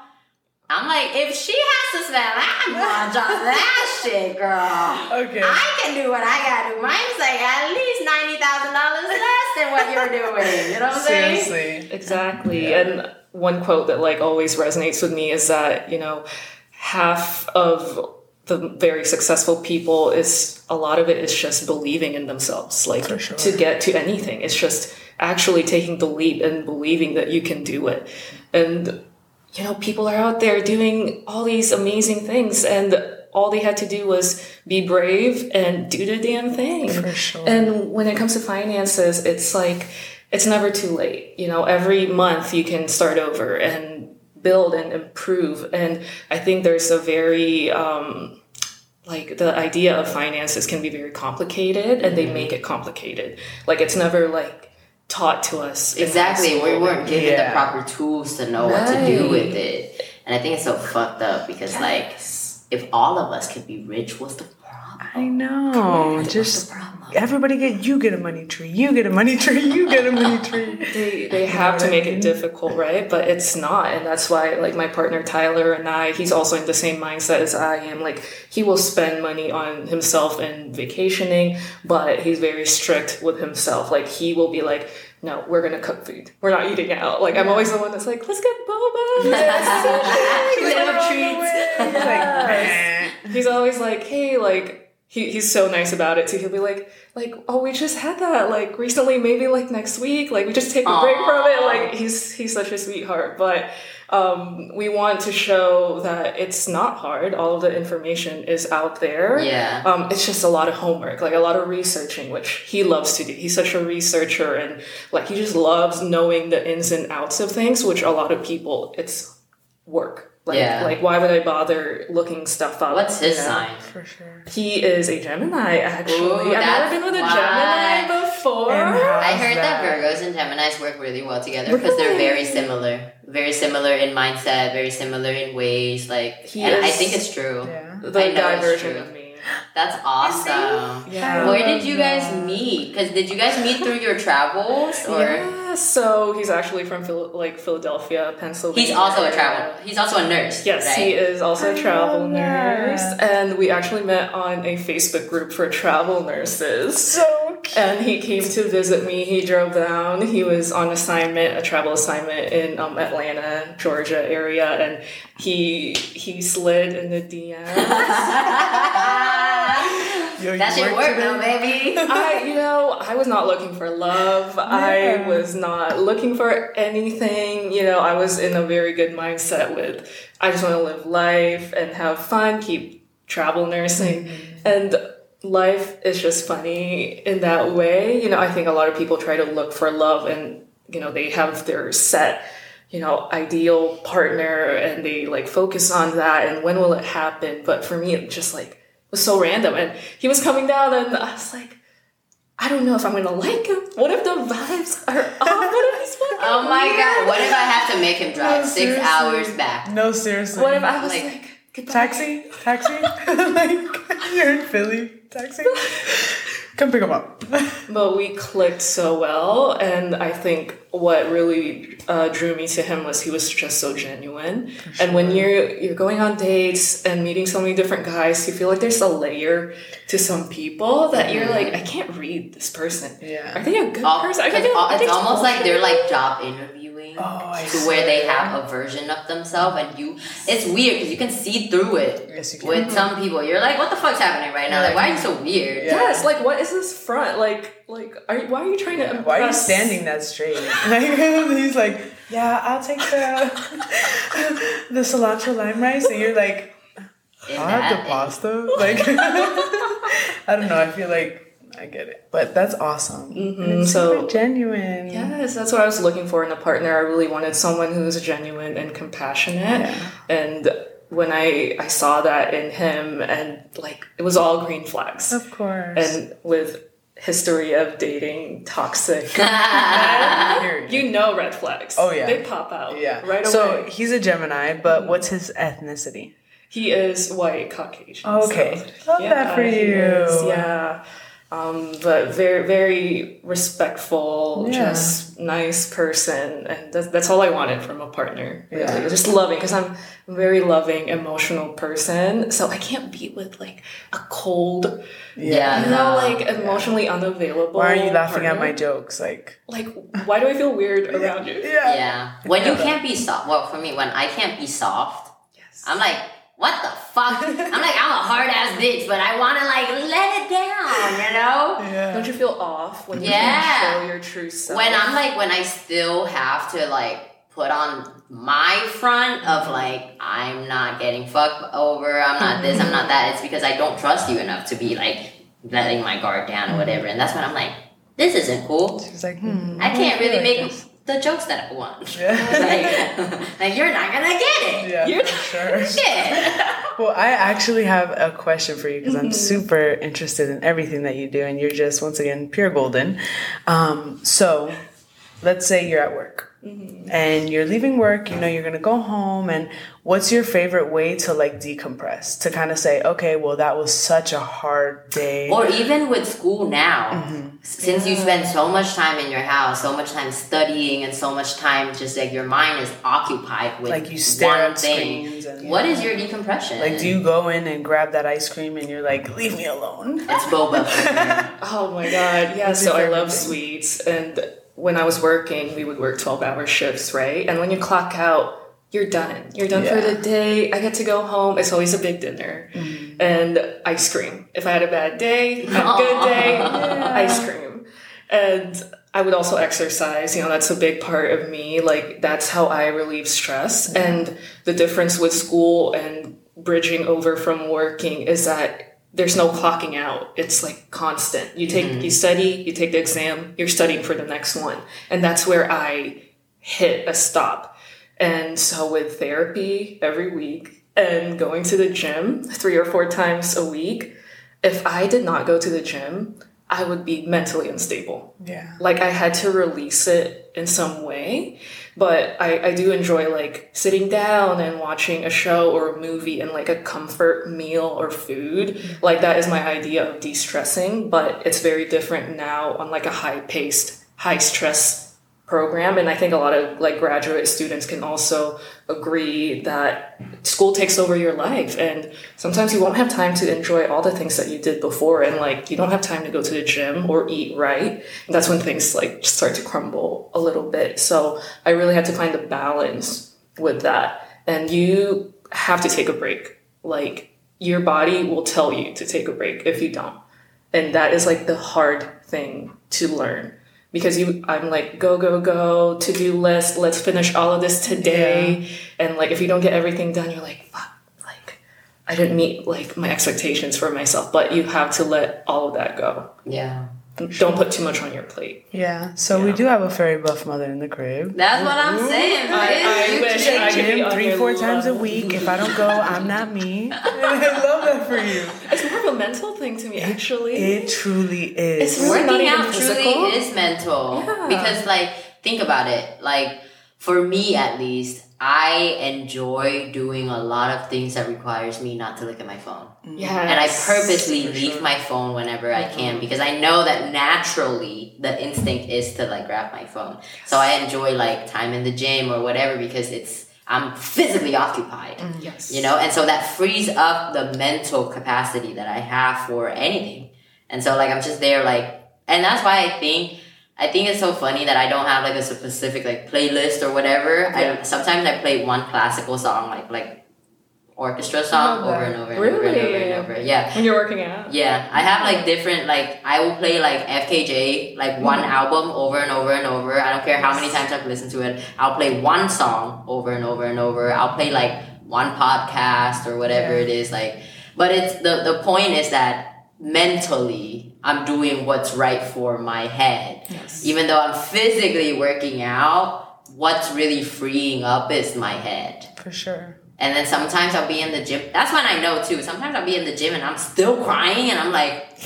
I'm like, if she has to spend that much on that shit, girl, Okay. I can do what I gotta do. Mine's like at least ninety thousand dollars less than what you're doing. You know what I'm saying? Seriously. Exactly. And one quote that like always resonates with me is that, you know, half of the very successful people is a lot of it is just believing in themselves. Like For sure. to get to anything. It's just actually taking the leap and believing that you can do it. And you know, people are out there doing all these amazing things and all they had to do was be brave and do the damn thing. Sure. And when it comes to finances, it's like it's never too late. You know, every month you can start over and build and improve. And I think there's a very um, like the idea of finances can be very complicated, and they make it complicated. Like it's never like taught to us. Exactly. We weren't given Yeah. the proper tools to know what to do with it. And I think it's so fucked up because like if all of us could be rich, what's the problem? I know. What's Just the problem? Everybody get you get a money tree. You get a money tree. You get a money tree. [laughs] they they have to make it difficult, right? But it's not, and that's why like my partner Tyler and I, he's also in the same mindset as I am. Like he will spend money on himself and vacationing, but he's very strict with himself. Like he will be like. No, we're gonna cook food. We're not eating out. Like I'm always the one that's like, let's get boba. [laughs] Little treats. Like, he's always like, hey, like he, he's so nice about it too. He'll be like, like, oh, we just had that like recently, maybe like next week. Like we just take a break from it. Like he's he's such a sweetheart. But um, we want to show that it's not hard. All of the information is out there. Yeah. Um, it's just a lot of homework, like a lot of researching, which he loves to do. He's such a researcher and like he just loves knowing the ins and outs of things, which a lot of people it's work. Like, Yeah. like why would I bother looking stuff up? What's his you know? sign? for sure. He is a Gemini, actually. Ooh, I've never that's been with a. Gemini before. I I heard that? that? Virgos and Geminis work really well together because they're very similar. Very similar in mindset, very similar in ways. Like, He and I think it's true. Yeah. The I know guy it's version true. Of me. That's awesome. Yeah. Where did you guys that. meet? Because did you guys meet through your travels or? Yeah, so he's actually from Phil- like Philadelphia, Pennsylvania. He's also a travel. He's also a nurse. Yes, right? he is also a travel nurse, that. and we actually met on a Facebook group for travel nurses. So cute. And he came to visit me. He drove down. He was on assignment, a travel assignment in um, Atlanta, Georgia area, and he he slid in the DMs. [laughs] Yo, that you should worked work, today? though, baby. I, you know, I was not looking for love. I was not looking for anything. You know, I was in a very good mindset with, I just want to live life and have fun, keep travel nursing. And life is just funny in that way. You know, I think a lot of people try to look for love and, you know, they have their set, you know, ideal partner and they like focus on that and when will it happen. But for me, it just like was so random. And he was coming down and I was like, I don't know if I'm gonna like him. What if the vibes are off? What if he's [laughs] fucking Oh my weird? god! What if I have to make him drive No, six seriously. hours back? No, seriously. What if I was Like, like, goodbye. Taxi? Taxi? [laughs] like, [laughs] you're in Philly. Taxi? [laughs] Come pick him up. But we clicked so well, and I think what really uh, drew me to him was he was just so genuine. And when you're you're going on dates and meeting so many different guys, you feel like there's a layer to some people that you're like, I can't read this person. Yeah. Are they a good All- person? Are 'cause they, all- it's they almost like they're like job job interviewing Oh, to where they have a version of themselves, and you. It's weird because you can see through it. Yes, you can. With some people, you're like, "What the fuck's happening right now? Like, why are you so weird?" Yeah. Yes, like what is this front? Like, like, are you, why are you trying to? Why are you standing that straight? [laughs] Like, [laughs] he's like, yeah, I'll take the [laughs] the cilantro lime rice, and you're like, I'll have the pasta. Like, I don't know. I feel like I get it, but that's awesome. Mm-hmm. It's so- genuine. Yes, that's what I was looking for in a partner. I really wanted someone who's genuine and compassionate. Yeah. And when I I saw that in him, and like it was all green flags. Of course. And with history of dating toxic, [laughs] you know red flags. Oh, yeah. they pop out. yeah. right away. So he's a Gemini, but mm-hmm. what's his ethnicity? He is white Caucasian. Okay. so, Love that for you. is, yeah. Um, but very, very respectful, Yeah. just nice person, and that's, that's all I wanted from a partner. Really, Yeah. just loving because I'm a very loving, emotional person. So I can't be with like a cold, Yeah, you know, no. like emotionally unavailable. Why are you laughing at my jokes? Like, Like, why do I feel weird around you? yeah. Yeah. When you can't be soft, well, for me, when I can't be soft, Yes. I'm like, what the fuck? I'm like, I'm a hard ass [laughs] bitch, but I want to like let it down, you know? Yeah. Don't you feel off when you Yeah. show your true self? When I'm like, when I still have to like put on my front of like, I'm not getting fucked over, I'm not this, I'm not that, it's because I don't trust you enough to be like letting my guard down or whatever. And that's when I'm like, this isn't cool. She's like, hmm. I can't really make this. The jokes that I want. Yeah. like, like, you're not gonna get it. Yeah, You're- for sure. Shit. [laughs] Well, I actually have a question for you because Mm-hmm. I'm super interested in everything that you do, and you're just once again pure golden. Um, so, let's say you're at work Mm-hmm. and you're leaving work. You know you're gonna go home, and what's your favorite way to like decompress? To kind of say, okay, well, that was such a hard day. Or even with school now, Mm-hmm. since you spend so much time in your house, so much time studying, and so much time just like your mind is occupied with Like, you stare one at thing. screens and- What is your decompression? like, do you go in and grab that ice cream and you're like, leave me alone? It's boba. [laughs] Oh my god, yeah. So I love thing? sweets, and when I was working, we would work twelve hour shifts, right? And when you clock out, you're done. You're done for the day. I get to go home. It's always a big dinner, Mm-hmm. and ice cream. If I had a bad day, a good day, [laughs] ice cream, and. I would also exercise, you know, that's a big part of me. Like, that's how I relieve stress. And the difference with school and bridging over from working is that there's no clocking out. It's like constant. You take, mm-hmm. you study, you take the exam, you're studying for the next one. And that's where I hit a stop. And so with therapy every week and going to the gym three or four times a week, if I did not go to the gym, I would be mentally unstable. Yeah. Like I had to release it in some way. But I, I do enjoy like sitting down and watching a show or a movie and like a comfort meal or food. Like that is my idea of de-stressing, but it's very different now on like a high paced, high stress program and i think a lot of like graduate students can also agree that school takes over your life and sometimes you won't have time to enjoy all the things that you did before and like you don't have time to go to the gym or eat right. And that's when things like start to crumble a little bit. So i really had to find a balance with that. And you have to take a break. Like your body will tell you to take a break if you don't. And that is like the hard thing to learn because you I'm like go go go to do list let's finish all of this today. And like if you don't get everything done you're like fuck like I didn't meet like my expectations for myself. But you have to let all of that go. Yeah. Don't put too much on your plate Yeah. So we do have a very buff mother in the crib. That's what I'm mm-hmm. saying. I- I bitch. wish Take I could be gym on three, your four times a week. If I don't go, I'm not me. [laughs] I love that for you. it's more of a mental thing to me actually It truly is. It's really not Working even out physical. truly is mental. Yeah. Because like think about it. Like for me at least, I enjoy doing a lot of things that requires me not to look at my phone. Mm. yeah And I purposely leave my phone whenever I mm-hmm. can because I know that naturally the instinct is to like grab my phone. So I enjoy like time in the gym or whatever because it's I'm physically occupied. Mm, yes You know, and so that frees up the mental capacity that I have for anything. And so like I'm just there like and that's why I think I think it's so funny that I don't have like a specific like playlist or whatever. Yeah. I sometimes I play one classical song like like orchestra song love over and over and over and over and over. Yeah. when you're working out Yeah, I have like different like I will play like FKJ like one Mm-hmm. album over and over and over. I don't care how many times I've listened to it. I'll play one song over and over and over. I'll play like one podcast or whatever Yeah. it is like. But it's the the point is that mentally I'm doing what's right for my head. yes Even though I'm physically working out, what's really freeing up is my head. For sure. And then sometimes I'll be in the gym. That's when I know too. Sometimes I'll be in the gym and I'm still crying and I'm like,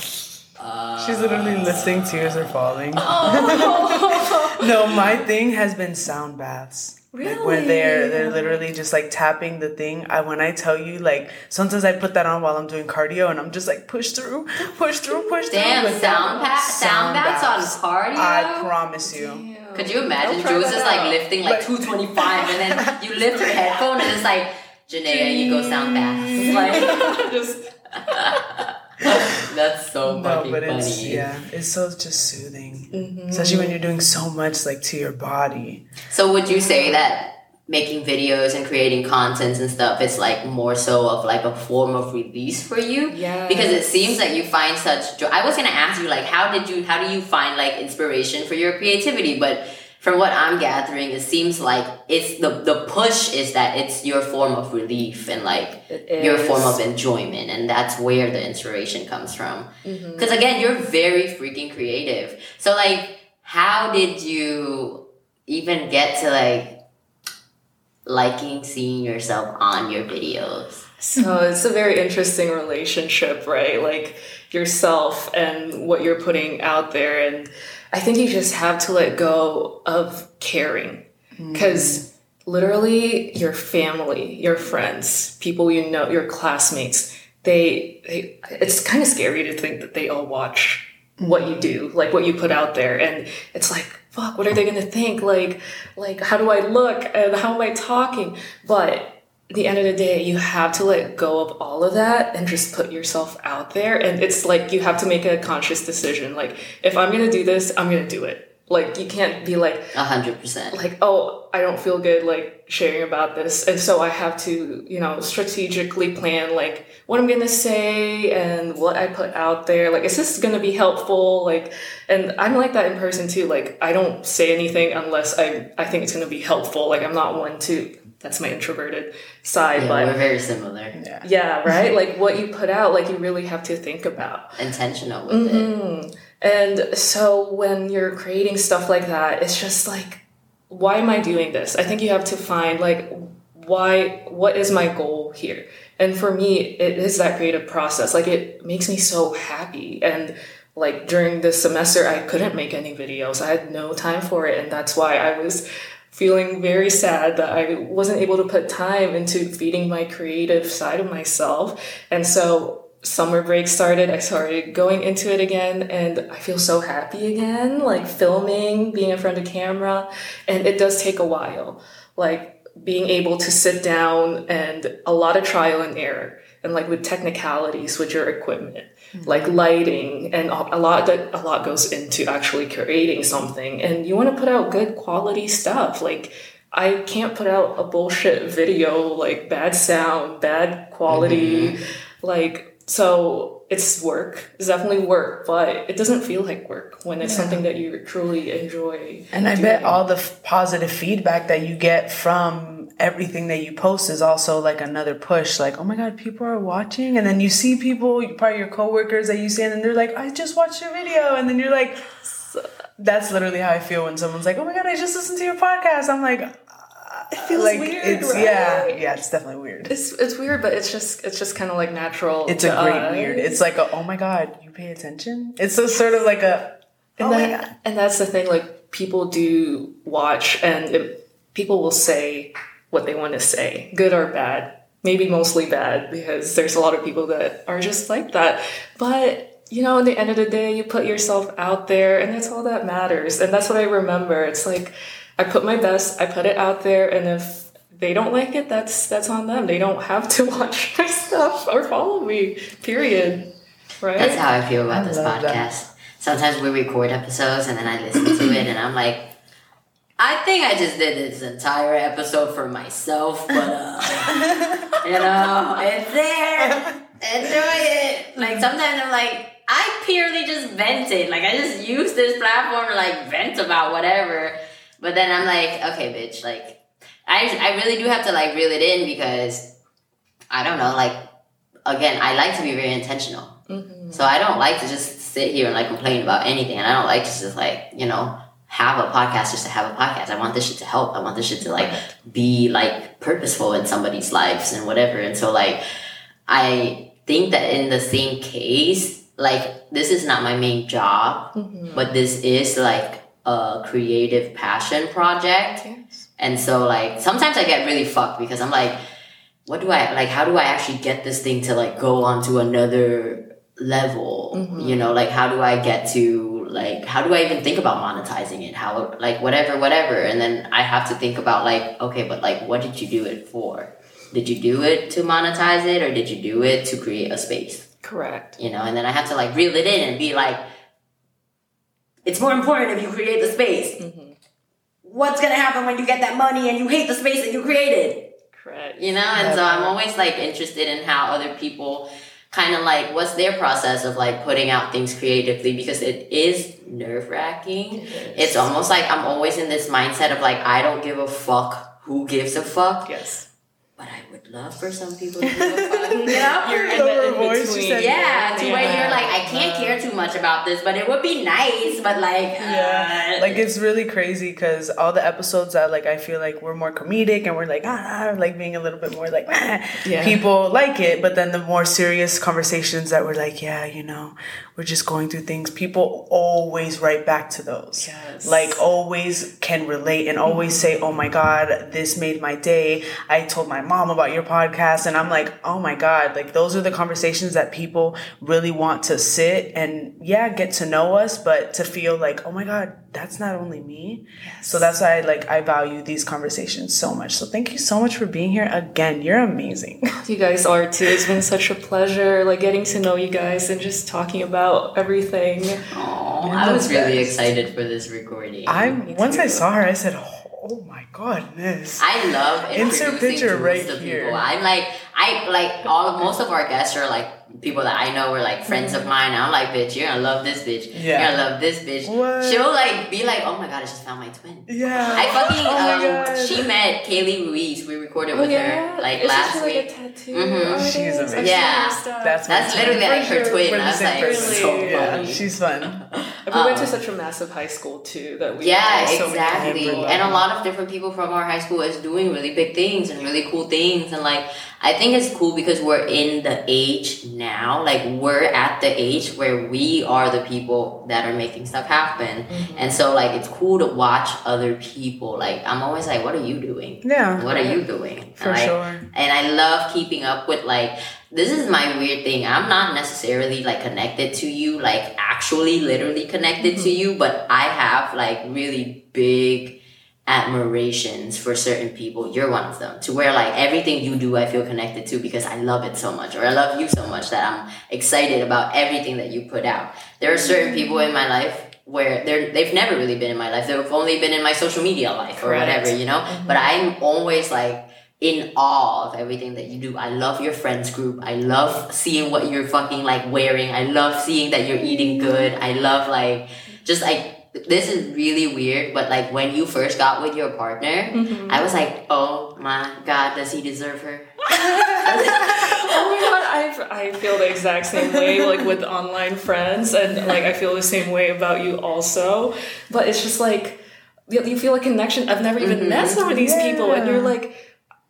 uh, She's literally listening, tears are falling. oh. [laughs] no, my thing has been sound baths. Like when they're they're literally just like tapping the thing. I when I tell you like sometimes I put that on while I'm doing cardio and I'm just like push through, [laughs] push through, push Damn, through. But sound, that- pa- sound baths on cardio? I promise you. Damn. Could you imagine I'll try Jules that is like out. lifting like, Like- 225 and then [laughs] you lift her headphone and it's like, Janaea, you go sound baths. It's like, [laughs] just [laughs] that's so No, but it's yeah, it's so just soothing, Mm-hmm. especially when you're doing so much like to your body. So would you say that making videos and creating contents and stuff is like more so of like a form of release for you? yeah Because it seems like you find such joy. I was gonna ask you like how did you how do you find like inspiration for your creativity? But from what I'm gathering, it seems like it's the the push is that it's your form of relief and like your form of enjoyment, and that's where the inspiration comes from. Mm-hmm. Because again, you're very freaking creative. So like, how did you even get to like liking seeing yourself on your videos? So it's a very interesting relationship, right? Like yourself and what you're putting out there. And I think you just have to let go of caring mm. because literally your family, your friends, people you know, your classmates, they, they it's kind of scary to think that they all watch what you do, like what you put out there. And it's like, fuck, what are they going to think? Like, like, how do I look and how am I talking? But the end of the day, you have to let go of all of that and just put yourself out there. And it's like you have to make a conscious decision. Like, if I'm gonna do this, I'm gonna do it. Like, you can't be like, A hundred percent. like, oh, I don't feel good like sharing about this. And so I have to, you know, strategically plan like what I'm gonna say and what I put out there. Like, is this gonna be helpful? Like, and I'm like that in person too. Like, I don't say anything unless I I think it's gonna be helpful. Like, I'm not one to. That's my introverted side, Yeah, but we're very similar. Yeah. yeah, [laughs] right. like what you put out, like you really have to think about. Intentional with it. Mhm. And so when you're creating stuff like that, it's just like, why am I doing this? I think you have to find like, why, what is my goal here? And for me, it is that creative process. Like it makes me so happy. And like during this semester I couldn't make any videos. I had no time for it and that's why I was feeling very sad that I wasn't able to put time into feeding my creative side of myself. And so summer break started, I started going into it again and I feel so happy again, like filming, being in front of camera. And it does take a while. Like being able to sit down and a lot of trial and error and like with technicalities with your equipment mm-hmm. like lighting and a lot that a lot goes into actually creating something and you want to put out good quality stuff like i can't put out a bullshit video like bad sound bad quality mm-hmm. like so it's work. It's definitely work, but it doesn't feel like work when it's yeah. something that you truly enjoy. And I bet all the f- positive feedback that you get from everything that you post is also like another push. Like, oh my god, people are watching, and then you see people, probably your coworkers that you see, and then they're like, I just watched your video, and then you're like. That's literally how I feel when someone's like, "Oh my god, I just listened to your podcast." I'm like, it feels like, weird. It's right? yeah, yeah. It's definitely weird. It's it's weird, but it's just it's just kind of like natural. It's a great us. weird. It's like a, oh my god, you pay attention. It's a sort of like a and oh that, and that's the thing. Like people do watch, and it, people will say what they want to say, good or bad. Maybe mostly bad because there's a lot of people that are just like that. But you know, at the end of the day, you put yourself out there, and that's all that matters. And that's what I remember. It's like I put my best, I put it out there, and if they don't like it, that's that's on them. They don't have to [laughs] watch my stuff or follow me. Period. Right. That's how I feel about I this podcast. That. Sometimes we record episodes and then I listen to it and I'm like, I think I just did this entire episode for myself, but uh, you know, it's there. Enjoy it. Like sometimes I'm like, I purely just vented. Like I just use this platform to like vent about whatever. But then I'm like, okay, bitch, like I I really do have to like reel it in because I don't know, like again, I like to be very intentional. Mm-hmm. So I don't like to just sit here and like complain about anything, and I don't like to just like you know have a podcast just to have a podcast. I want this shit to help. I want this shit to like be like purposeful in somebody's lives and whatever. And so like I think that in the same case, like this is not my main job, mm-hmm. but this is like a creative passion project. Yes. And so like sometimes I get really fucked because I'm like, what do I like how do I actually get this thing to like go on to another level? Mm-hmm. You know, like how do I get to like how do I even think about monetizing it? How like whatever, whatever. And then I have to think about like, okay, but like what did you do it for? Did you do it to monetize it or did you do it to create a space? Correct. You know, and then I have to like reel it in and be like, it's more important if you create the space. Mm-hmm. What's gonna happen when you get that money and you hate the space that you created? Correct. You know, and so I'm always like interested in how other people kind of like what's their process of like putting out things creatively because it is nerve wracking. It's almost like I'm always in this mindset of like I don't give a fuck who gives a fuck. Yes but I would love for some people to [laughs] fun. You know, your in, voice, between. Yeah, to yeah. where you're like, I can't care too much about this, but it would be nice. But like, yeah, uh, like it's really crazy because all the episodes that like I feel like we're more comedic and we're like ah, like being a little bit more like ah, yeah. people like it, but then the more serious conversations that we're like, yeah, you know, we're just going through things. People always write back to those, yes. like always can relate and always say, oh my god, this made my day. I told my mom about your podcast and I'm like, oh my God, like those are the conversations that people really want to sit and yeah, get to know us, but to feel like, oh my God, that's not only me. Yes. So that's why I like I value these conversations so much. So thank you so much for being here again. You're amazing. You guys are too. It's been such a pleasure like getting to know you guys and just talking about everything. Oh, I was really excited for this recording. I'm once I saw her, I said, Oh my goodness! I love insert picture right here. People. I'm like, I like all most of our guests are like people that I know were like friends of mine. I'm like, bitch, you're gonna love this bitch. Yeah. You're gonna love this bitch. What? She'll like be like, oh my god, I just found my twin. Yeah. I fucking oh um, she met Kaylee Ruiz. We recorded oh, with yeah? her like Is last week. Like a tattoo? Mm-hmm. Oh, She's amazing. Yeah. That's that's literally like her twin. I was like, really? so yeah, she's fun. And we went to Um, such a massive high school too that we Yeah, so exactly. And a lot of different people from our high school is doing really big things and really cool things. And like, I think it's cool because we're in the age now, like, we're at the age where we are the people that are making stuff happen. Mm-hmm. And so, like, it's cool to watch other people. Like, I'm always like, what are you doing? Yeah. What are you doing? For And, like, sure. And I love keeping up with like this is my weird thing. I'm not necessarily like connected to you, like actually literally connected to you, but I have like really big admirations for certain people. You're one of them. To where like everything you do I feel connected to because I love it so much or I love you so much that I'm excited about everything that you put out. There are certain mm-hmm. people in my life where they're they've never really been in my life. They've only been in my social media life or Correct. whatever, you know? Mm-hmm. But I'm always like in awe of everything that you do. I love your friends group. I love seeing what you're fucking like wearing. I love seeing that you're eating good. I love like just like this is really weird, but like when you first got with your partner, mm-hmm. I was like, oh my god, does he deserve her? [laughs] oh my god, I, I feel the exact same way like with online friends, and like I feel the same way about you also. But it's just like you you feel a connection. I've never even met some of these people, and you're like.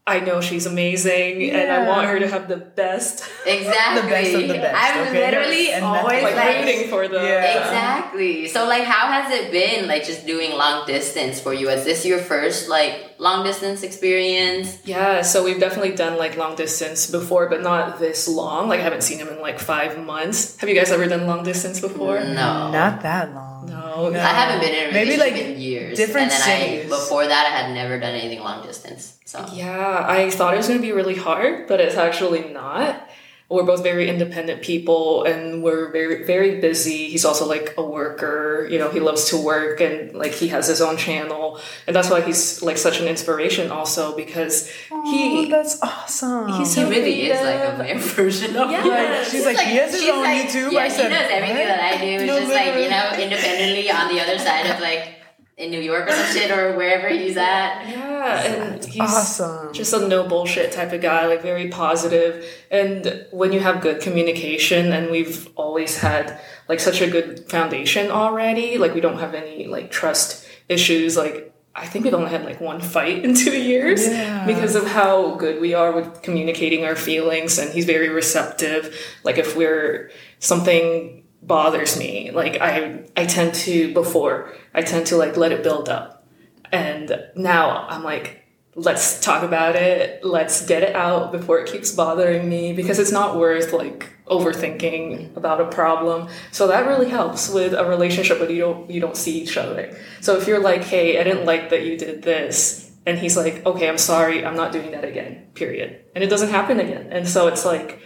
I know she's amazing, and I want her to have the best. [laughs] Exactly. The best of the best, I'm okay? literally And always Like, like, rooting for them. Yeah. Exactly. So like how has it been like just doing long distance for you? Is this your first like long distance experience? Yeah, so we've definitely done like long distance before, but not this long. Like I haven't seen him in like five months. Have you guys ever done long distance before? No. Not that long. No. I haven't been in a relationship Maybe, like, in years. different and then cities. I before that I had never done anything long distance. So Yeah, I thought it was going to be really hard, but it's actually not. We're both very independent people and we're very very busy. He's also like a worker, you know, he loves to work and like he has his own channel. And that's why he's like such an inspiration also because Oh, he that's awesome. He's he so really is like a creative. [laughs] male version of Yeah. me. Like, she's like, he has his own like- YouTube. Yeah, I said, he does everything what? that I do. It's No, just like you know, independently on the other side of like in New York or some shit or wherever he's [laughs] at. yeah, and he's awesome. just a no bullshit type of guy, like very positive. And when you have good communication, and we've always had like such a good foundation already, like we don't have any like trust issues. Like I think we've only had like one fight in two years Yeah. because of how good we are with communicating our feelings. And he's very receptive. Like if we're something bothers me, like I I tend to before I tend to like let it build up. And now I'm like, let's talk about it. Let's get it out before it keeps bothering me because it's not worth like overthinking about a problem. So that really helps with a relationship when you don't you don't see each other. So if you're like, hey, I didn't like that you did this, and he's like, okay, I'm sorry, I'm not doing that again. Period. And it doesn't happen again. And so it's like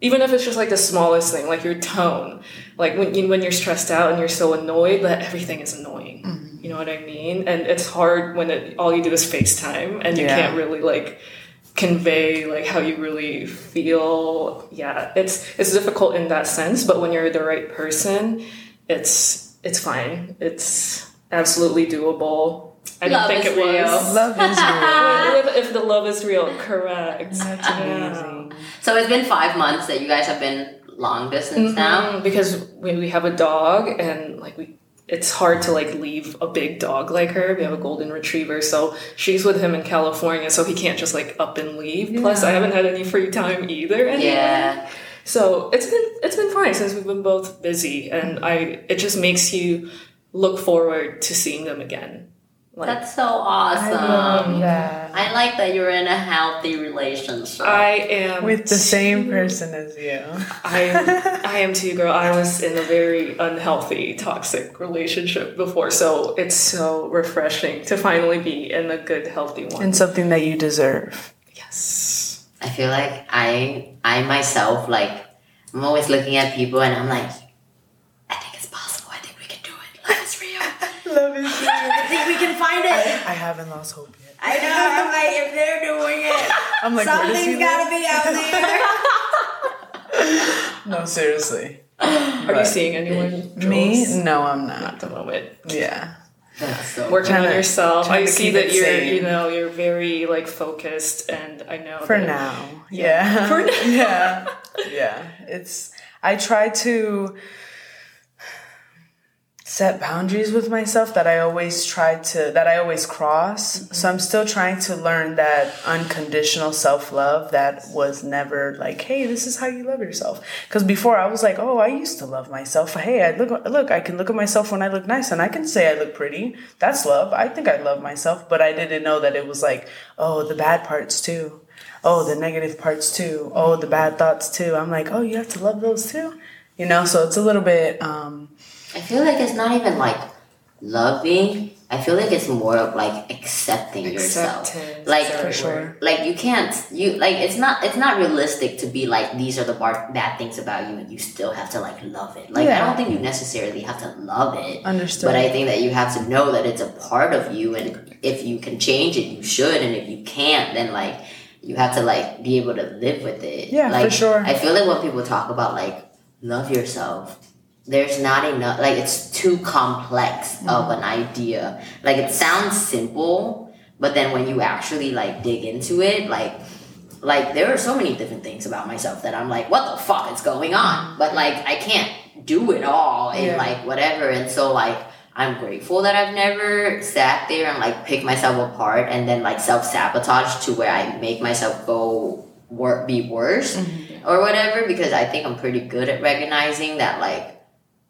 even if it's just like the smallest thing, like your tone, like when you, when you're stressed out and you're so annoyed that everything is annoying. Mm-hmm. You know what I mean? And it's hard when it, all you do is FaceTime and you Yeah. can't really like convey like how you really feel. Yeah, it's it's difficult in that sense, but when you're the right person, it's it's fine. It's absolutely doable. I didn't Love think is it was. [laughs] Love is real. [laughs] If, if the love is real, correct. That's amazing. So it's been five months that you guys have been long distance now. Um, because we, we have a dog and like we it's hard to like leave a big dog like her we have a golden retriever so she's with him in california so he can't just like up and leave plus i haven't had any free time either anyway. Yeah. so it's been it's been fine since we've been both busy and i it just makes you look forward to seeing them again like That's so awesome. I love that. I like that you're in a healthy relationship. i am With the same person as you. I am, I am too, girl. I was in a very unhealthy, toxic relationship before, so it's so refreshing to finally be in a good, healthy one. And something that you deserve. yes. I feel like I I myself like I'm always looking at people and I'm like, Love is real. I think we can find it. I haven't lost hope yet. I know. I'm like, if they're doing it, [laughs] I'm like, where does he something's live? gotta be out there. [laughs] No, seriously. Are you seeing anyone? Me? Jules? No, I'm not. At the moment. Yeah. That's so Working on Trying to- yourself. I see that you're, sane. you know, you're very like focused, and I know For that- now. Yeah. For now. [laughs] yeah. Yeah. It's I try to set boundaries with myself that I always try to that I always cross. Mm-hmm. So I'm still trying to learn that unconditional self-love that was never like, "Hey, this is how you love yourself." Cuz before I was like, "Oh, I used to love myself. Hey, I look look, I can look at myself when I look nice and I can say I look pretty. That's love. I think I love myself." But I didn't know that it was like, "Oh, the bad parts too." Oh, the negative parts too. Oh, the bad thoughts too. I'm like, "Oh, you have to love those too." You know, so it's a little bit um I feel like it's not even like loving. I feel like it's more of like accepting yourself. Like for sure. Like you can't you like it's not it's not realistic to be like these are the bar- bad things about you and you still have to like love it. Like yeah. I don't think you necessarily have to love it. Understood. But I think that you have to know that it's a part of you and if you can change it you should and if you can't then like you have to like be able to live with it. Yeah, like, for sure. I feel like when people talk about like love yourself there's not enough like it's too complex mm-hmm. of an idea like it sounds simple but then when you actually like dig into it like like there are so many different things about myself that i'm like what the fuck is going on mm-hmm. but like i can't do it all and yeah. like whatever and so like i'm grateful that i've never sat there and like picked myself apart and then like self-sabotage to where i make myself go work be worse mm-hmm. or whatever because i think i'm pretty good at recognizing that like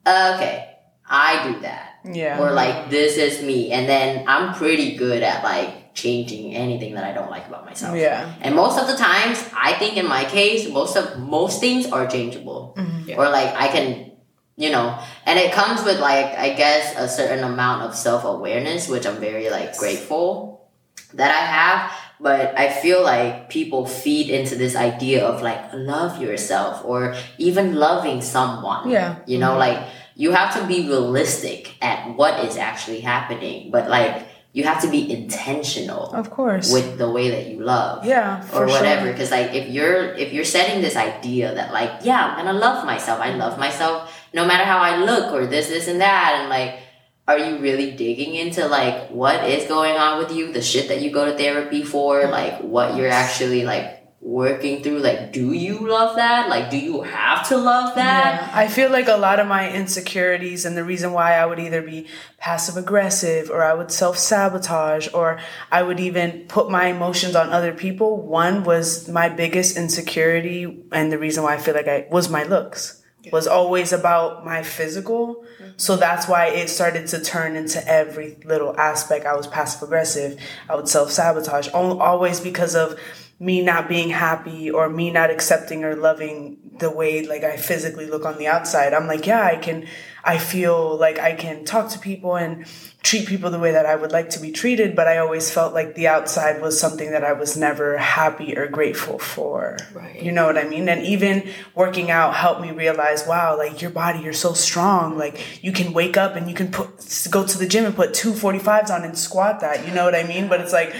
okay, I do that. Yeah. Or like this is me. And then I'm pretty good at like changing anything that I don't like about myself. Yeah. And most of the times, I think in my case, most of most things are changeable. Mm-hmm. Yeah. Or like I can, you know, and it comes with like I guess a certain amount of self awareness, which I'm very like grateful that I have. But I feel like people feed into this idea of like love yourself or even loving someone. Yeah. You know, mm-hmm. like you have to be realistic at what is actually happening. But like you have to be intentional of course with the way that you love yeah or whatever because sure. like if you're if you're setting this idea that like yeah i'm gonna love myself i love myself no matter how i look or this this and that and like are you really digging into like what is going on with you? The shit that you go to therapy for like what you're actually like working through. Like do you love that? Like do you have to love that? Yeah. i feel like a lot of my insecurities and the reason why i would either be passive aggressive or i would self-sabotage or i would even put my emotions on other people one was my biggest insecurity and the reason why i feel like i was my looks. Was always about my physical. So that's why it started to turn into every little aspect. I was passive aggressive. I would self sabotage always because of me not being happy or me not accepting or loving the way like I physically look on the outside. I'm like, yeah, I can, I feel like I can talk to people and treat people the way that I would like to be treated, but I always felt like the outside was something that I was never happy or grateful for. Right. You know what I mean? And even working out helped me realize, wow, like your body, you're so strong. Like you can wake up and you can put go to the gym and put two 45s on and squat that. You know what I mean? But it's like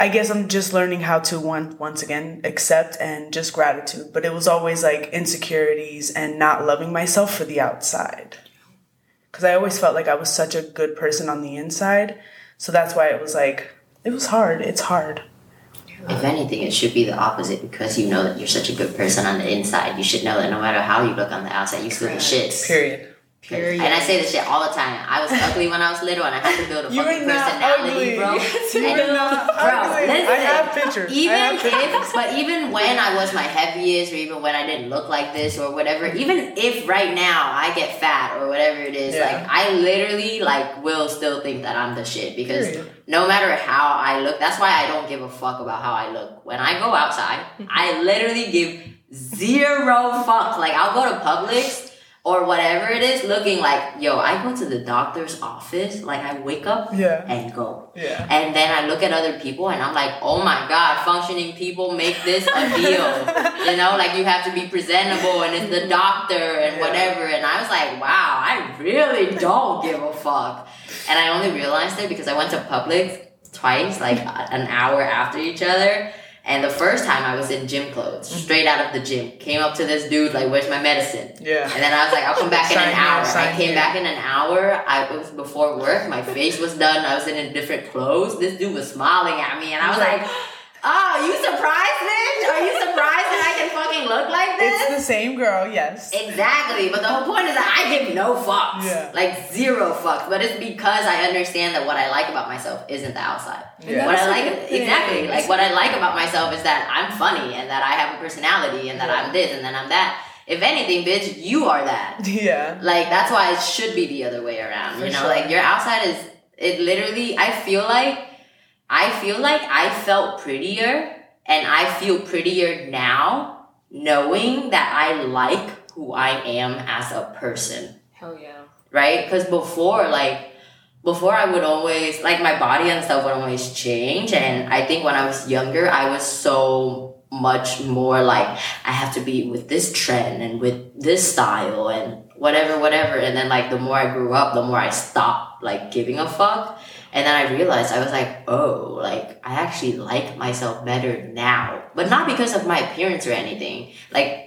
I guess I'm just learning how to one once again accept and just gratitude. But it was always like insecurities and not loving myself for the outside because I always felt like I was such a good person on the inside. So that's why it was like, it was hard. It's hard. If anything, it should be the opposite because you know that you're such a good person on the inside. You should know that no matter how you look on the outside, you still the shit. Period. Period. And I say this shit all the time. I was ugly when I was little, and I had to build a fucking personality, bro. [laughs] you and, not bro, ugly. Listen, I have pictures. Even have pictures. if, but even when I was my heaviest, or even when I didn't look like this, or whatever, even if right now I get fat or whatever it is, yeah. like I literally like will still think that I'm the shit because Period. no matter how I look, that's why I don't give a fuck about how I look. When I go outside, [laughs] I literally give zero fuck. Like I'll go to Publix or whatever it is, looking like, yo, I go to the doctor's office, like I wake up yeah. and go. Yeah. And then I look at other people and I'm like, oh my God, functioning people make this a deal. [laughs] you know, like you have to be presentable and it's the doctor and yeah. whatever. And I was like, wow, I really don't give a fuck. And I only realized it because I went to Publix twice, like an hour after each other. And the first time I was in gym clothes, mm-hmm. straight out of the gym, came up to this dude like, "Where's my medicine?" Yeah. And then I was like, "I'll come back in an hour." I came back in an hour. I was before work. My face was done. I was in different clothes. This dude was smiling at me, and I was like, Oh, you surprised, bitch? Are you surprised that I can fucking look like this? It's the same girl, yes. Exactly, but the whole point is that I give no fucks. Yeah. Like zero fucks. But it's because I understand that what I like about myself isn't the outside. Yeah. What I like exactly, like what I like about myself is that I'm funny and that I have a personality and that Yeah. I'm this and then I'm that. If anything, bitch, you are that. [laughs] Yeah. Like that's why it should be the other way around. For you know, sure. like your outside is it literally I feel like I feel like I felt prettier and I feel prettier now knowing that I like who I am as a person. Hell yeah. Right? Because before like before I would always like my body and stuff would always change and I think when I was younger I was so much more like I have to be with this trend and with this style and whatever whatever and then like the more I grew up the more I stopped like giving a fuck and then I realized I was like oh like I actually like myself better now but not because of my appearance or anything like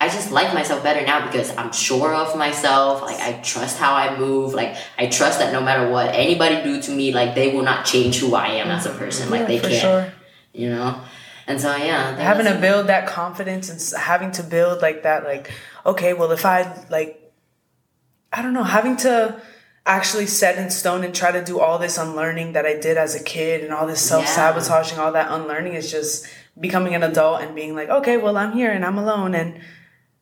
I just like myself better now because I'm sure of myself. Like I trust how I move. Like I trust that no matter what anybody do to me, like they will not change who I am as a person. Like Yeah, they can't, sure. you know. And so yeah, having to build that confidence and having to build like that like okay well if i like i don't know having to actually set in stone and try to do all this unlearning that i did as a kid and all this self-sabotaging all that unlearning is just becoming an adult and being like okay well i'm here and i'm alone and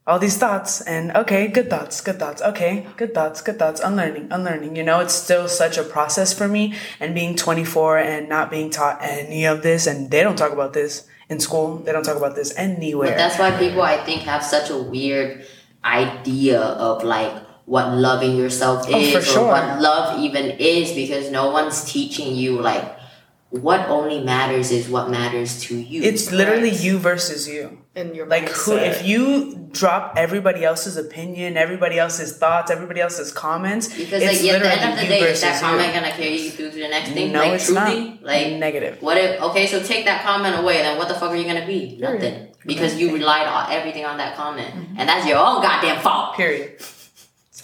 all these thoughts and okay good thoughts good thoughts okay good thoughts good thoughts unlearning unlearning you know it's still such a process for me and being 24 and not being taught any of this and they don't talk about this in school they don't talk about this anywhere. But that's why people I think have such a weird idea of like what loving yourself Oh, is for or sure. what love even is because no one's teaching you like what only matters is what matters to you. it's literally you versus you And your like who if you drop everybody else's opinion everybody else's thoughts everybody else's comments Because it's like at the end of the day, is versus that you. comment gonna carry you through to the next thing? No, like it's truly? not. Like Negative. What if okay, so take that comment away, then what the fuck are you gonna be? Nothing. Because you relied on everything on that comment. Mm-hmm. And that's your own goddamn fault. period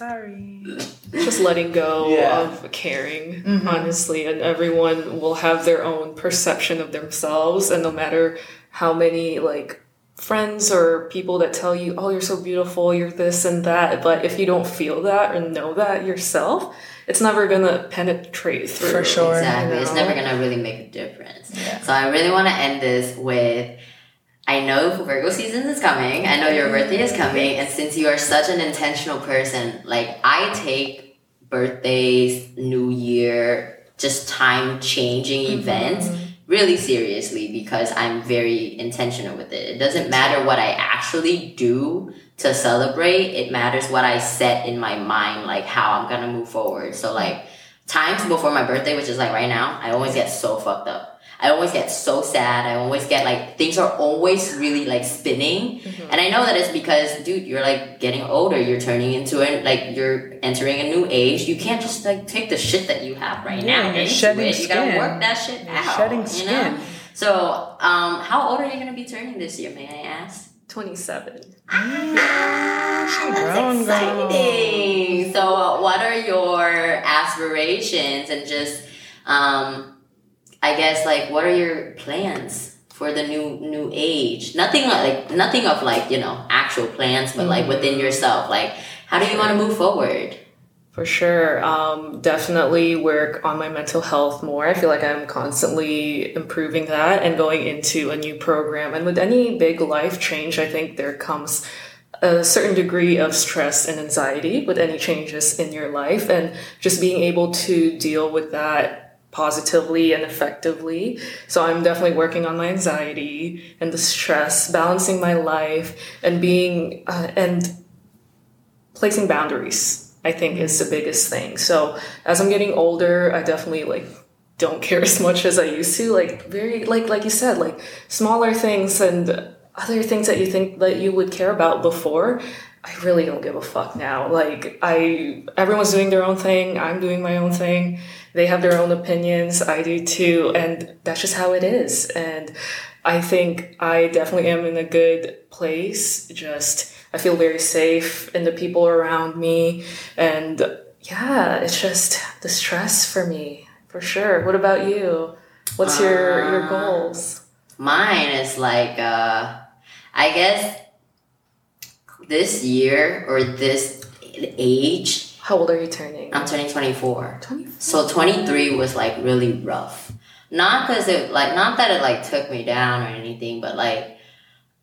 sorry just letting go Yeah. of caring mm-hmm. honestly and everyone will have their own perception of themselves and no matter how many like friends or people that tell you oh you're so beautiful you're this and that but if you don't feel that or know that yourself it's never gonna penetrate through For sure. Exactly. It's never gonna really make a difference. Yeah. So I really wanna end this with I know Virgo season is coming. I know your birthday is coming, and since you are such an intentional person, like I take birthdays, New Year, just time changing Mm-hmm. events really seriously because I'm very intentional with it. It doesn't matter what I actually do to celebrate, it matters what I set in my mind, like how I'm gonna move forward. So, like, times before my birthday, which is like right now, I always get so fucked up. I always get so sad. I always get like things are always really like spinning, and I know that it's because, dude, you're like getting older. You're turning into a like you're entering a new age. You can't just like take the shit that you have right Yeah, now. you're shedding it. You gotta skin. work that shit You're out. shedding You skin. know. So, um, how old are you gonna be turning this year? May I ask? 27 Ah, that's exciting. So, uh, what are your aspirations and just, um, I guess, like, what are your plans for the new new age? Nothing like nothing of like you know actual plans, but like within yourself. Like, how do you want to move forward? For sure. Um, definitely work on my mental health more. I feel like I'm constantly improving that and going into a new program. And with any big life change, I think there comes a certain degree of stress and anxiety with any changes in your life. And just being able to deal with that positively and effectively. So I'm definitely working on my anxiety and the stress, balancing my life and being, uh, and placing boundaries i think is the biggest thing so as i'm getting older i definitely like don't [laughs] care as much as i used to like very like like you said like smaller things and other things that you think that you would care about before i really don't give a fuck now like i everyone's doing their own thing i'm doing my own thing they have their own opinions i do too and that's just how it is and i think i definitely am in a good place just I feel very safe in the people around me. And yeah, it's just the stress for me, for sure. What about you? What's your, your goals? Mine is like, uh, I guess this year or this age, How old are you turning? I'm turning 24. 24. So 23 was like really rough. Not because it, like, not that it like took me down or anything, but like,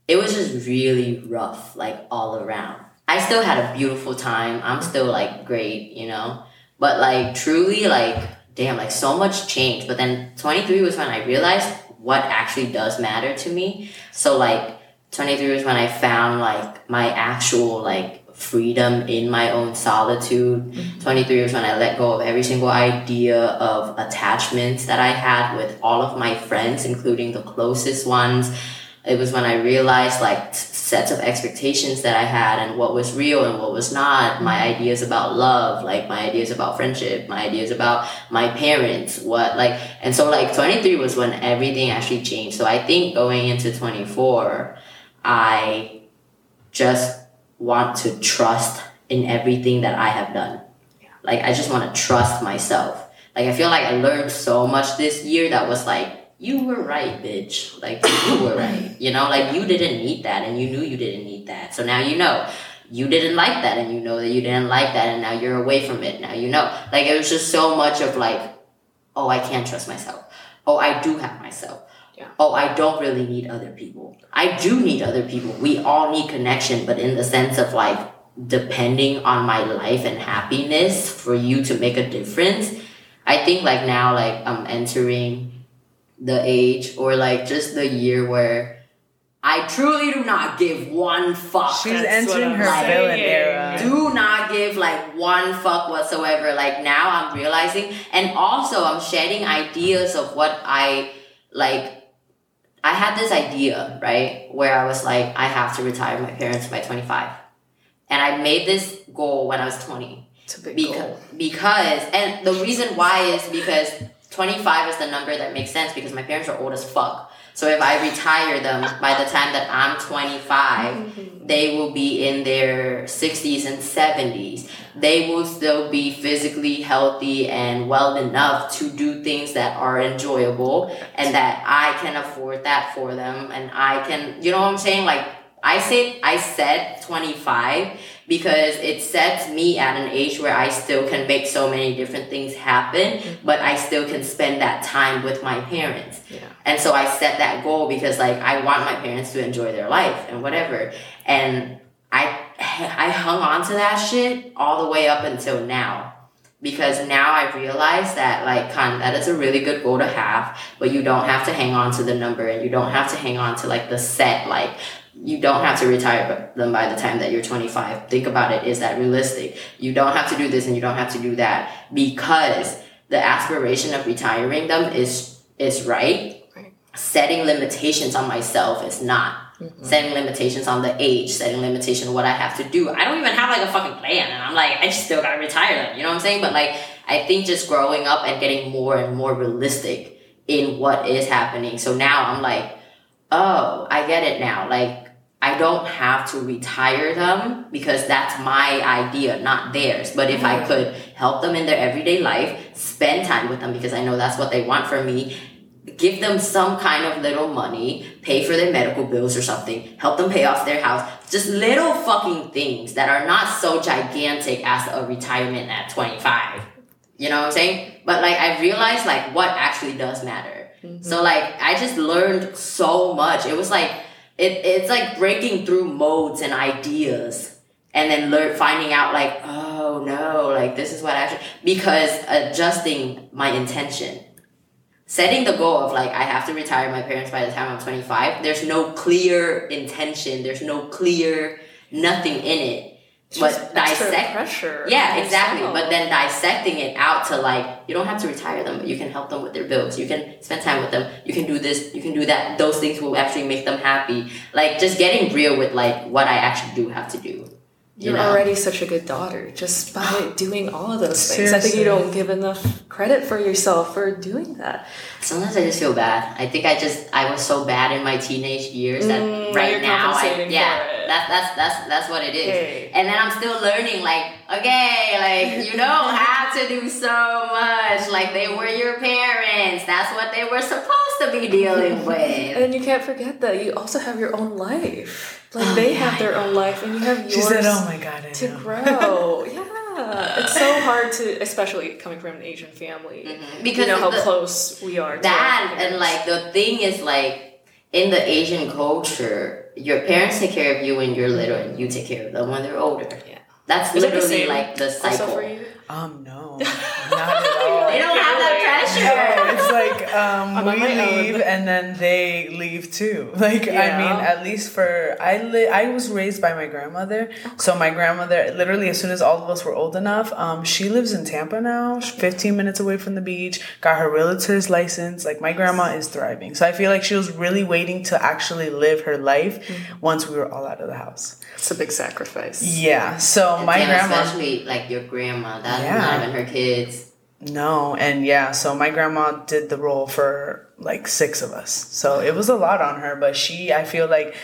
it was just really rough, like all around. I still had a beautiful time. I'm still like great, you know? But like, truly, like, damn, like so much change. But then 23 was when I realized what actually does matter to me. So like, 23 was when I found like my actual like freedom in my own solitude. Mm-hmm. 23 was when I let go of every single idea of attachments that I had with all of my friends, including the closest ones. It was when I realized like sets of expectations that I had and what was real and what was not. My mm-hmm. ideas about love, like my ideas about friendship, my ideas about my parents, what like, and so like 23 was when everything actually changed. So I think going into 24, I just want to trust in everything that I have done. Like I just want to trust myself. Like I feel like I learned so much this year that was like, you were right, bitch. Like you were right. You know, like you didn't need that and you knew you didn't need that. So now you know. You didn't like that and you know that you didn't like that and now you're away from it. Now you know. Like it was just so much of like, oh, I can't trust myself. Oh, I do have myself. Oh, I don't really need other people. I do need other people. We all need connection, but in the sense of like depending on my life and happiness for you to make a difference. I think like now, like I'm entering the age or like just the year where I truly do not give one fuck. She's That's entering her saying. villain era. do not give like one fuck whatsoever. Like now I'm realizing, and also I'm shedding ideas of what I like. I had this idea, right, where I was like, I have to retire my parents by 25. And I made this goal when I was 20. It's a big Because, goal. because, and the reason why is because 25 is the number that makes sense because my parents are old as fuck. So if I retire them by the time that I'm 25, mm-hmm. they will be in their 60s and 70s. They will still be physically healthy and well enough to do things that are enjoyable and that I can afford that for them and I can, you know what I'm saying? Like, I say I said 25 because it sets me at an age where I still can make so many different things happen, mm-hmm. but I still can spend that time with my parents. Yeah. And so I set that goal because like I want my parents to enjoy their life and whatever. And I I hung on to that shit all the way up until now. Because now I realize that like that is a really good goal to have, but you don't have to hang on to the number and you don't have to hang on to like the set like you don't have to retire them by the time that you're 25. Think about it. Is that realistic? You don't have to do this and you don't have to do that because the aspiration of retiring them is is right. Setting limitations on myself is not. Mm-hmm. Setting limitations on the age, setting limitation on what I have to do. I don't even have like a fucking plan, and I'm like, I just still gotta retire them. You know what I'm saying? But like, I think just growing up and getting more and more realistic in what is happening. So now I'm like, oh, I get it now. Like, I don't have to retire them because that's my idea, not theirs. But if I could help them in their everyday life, spend time with them because I know that's what they want from me, give them some kind of little money, pay for their medical bills or something, help them pay off their house, just little fucking things that are not so gigantic as a retirement at 25. You know what I'm saying? But like I realized like what actually does matter. Mm-hmm. So like I just learned so much. It was like it, it's like breaking through modes and ideas and then learn finding out like oh no like this is what I actually because adjusting my intention setting the goal of like I have to retire my parents by the time I'm 25 there's no clear intention there's no clear nothing in it Just but dissect pressure. yeah, exactly. yourself. But then dissecting it out to like, you don't have to retire them, but you can help them with their bills. You can spend time with them. You can do this. You can do that. Those things will actually make them happy. Like just getting real with like what I actually do have to do. You You're know? already such a good daughter just by [gasps] doing all of those things. I think you don't give enough credit for yourself for doing that. Sometimes I just feel bad. I think I just I was so bad in my teenage years that Mm, right now, I, yeah, that's that's that's that's what it is. Okay. And then I'm still learning. Like, okay, like you don't [laughs] have to do so much. Like they were your parents. That's what they were supposed to be dealing [laughs] with. And you can't forget that you also have your own life. Like they have their own life, and you have yours She said, "Oh my god, I to know." grow. [laughs] yeah, it's so hard to, especially coming from an Asian family, Mm-hmm. Because you know how the- close we are. to that our and like the thing is like in the Asian culture, your parents take care of you when you're little, and you take care of them when they're older. Yeah. That's Is that the literally like the also cycle. for you? Um, no, [laughs] not at all. They don't have that pressure. No, it's like um, [laughs] we my own. leave and then they leave too. [laughs] Like I mean, at least for I li- I was raised by my grandmother, so my grandmother literally as soon as all of us were old enough, um, she lives in Tampa now, 15 minutes away from the beach. Got her realtor's license. Like my grandma is thriving, so I feel like she was really waiting to actually live her life Mm-hmm. once we were all out of the house. It's a big sacrifice. Yeah, so my and grandma. especially like your grandma, that's Yeah. not even her kids. No, and yeah, so my grandma did the role for like six of us. So it was a lot on her, but she, I feel like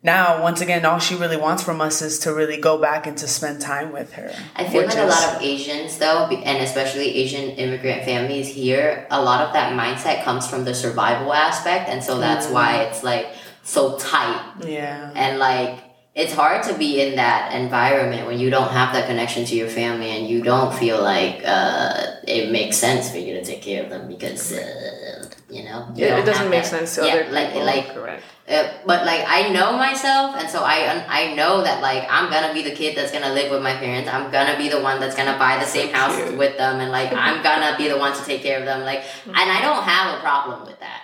now, once again, all she really wants from us is to really go back and to spend time with her. I feel like a lot of Asians, though, and especially Asian immigrant families here, a lot of that mindset comes from the survival aspect, and so that's mm. why it's like so tight Yeah. and like it's hard to be in that environment when you don't have that connection to your family and you don't feel like uh, it makes sense for you to take care of them because uh, you know you It, it doesn't make that- sense to yeah, other like people. like correct. uh, but like I know myself, and so I I know that like I'm gonna be the kid that's gonna live with my parents. I'm gonna be the one that's gonna buy the same house cute. with them, and like I'm [laughs] gonna be the one to take care of them. Like, and I don't have a problem with that.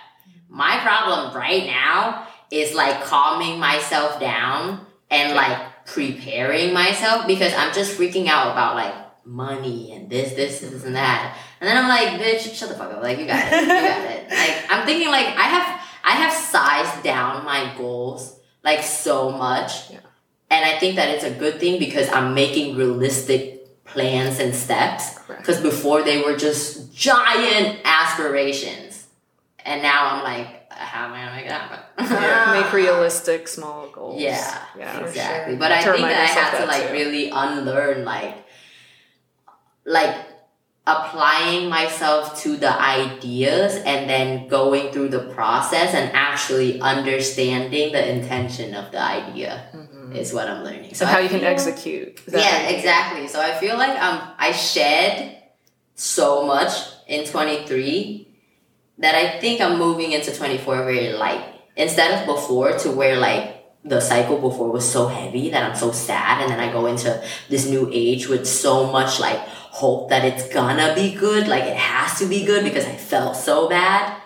My problem right now is like calming myself down and like preparing myself because I'm just freaking out about like money and this, this, this, and that. And then I'm like, bitch, shut the fuck up. Like, you got it. You got it. [laughs] Like, I'm thinking like I have I have sized down my goals like so much. Yeah. And I think that it's a good thing because I'm making realistic plans and steps. Because before they were just giant aspirations. And now I'm like, how am I gonna make it happen? Yeah, [laughs] make realistic small goals. Yeah, yeah. Exactly. sure. But I To think that I yourself have to like too. really unlearn like like applying myself to the ideas and then going through the process and actually understanding the intention of the idea is what I'm learning. So I how you can execute. Yeah, exactly. So I feel like um I shed so much in 23 that I think I'm moving into 24 very light. Instead of before to where like the cycle before was so heavy that I'm so sad and then I go into this new age with so much like hope that it's gonna be good, like it has to be good because I felt so bad.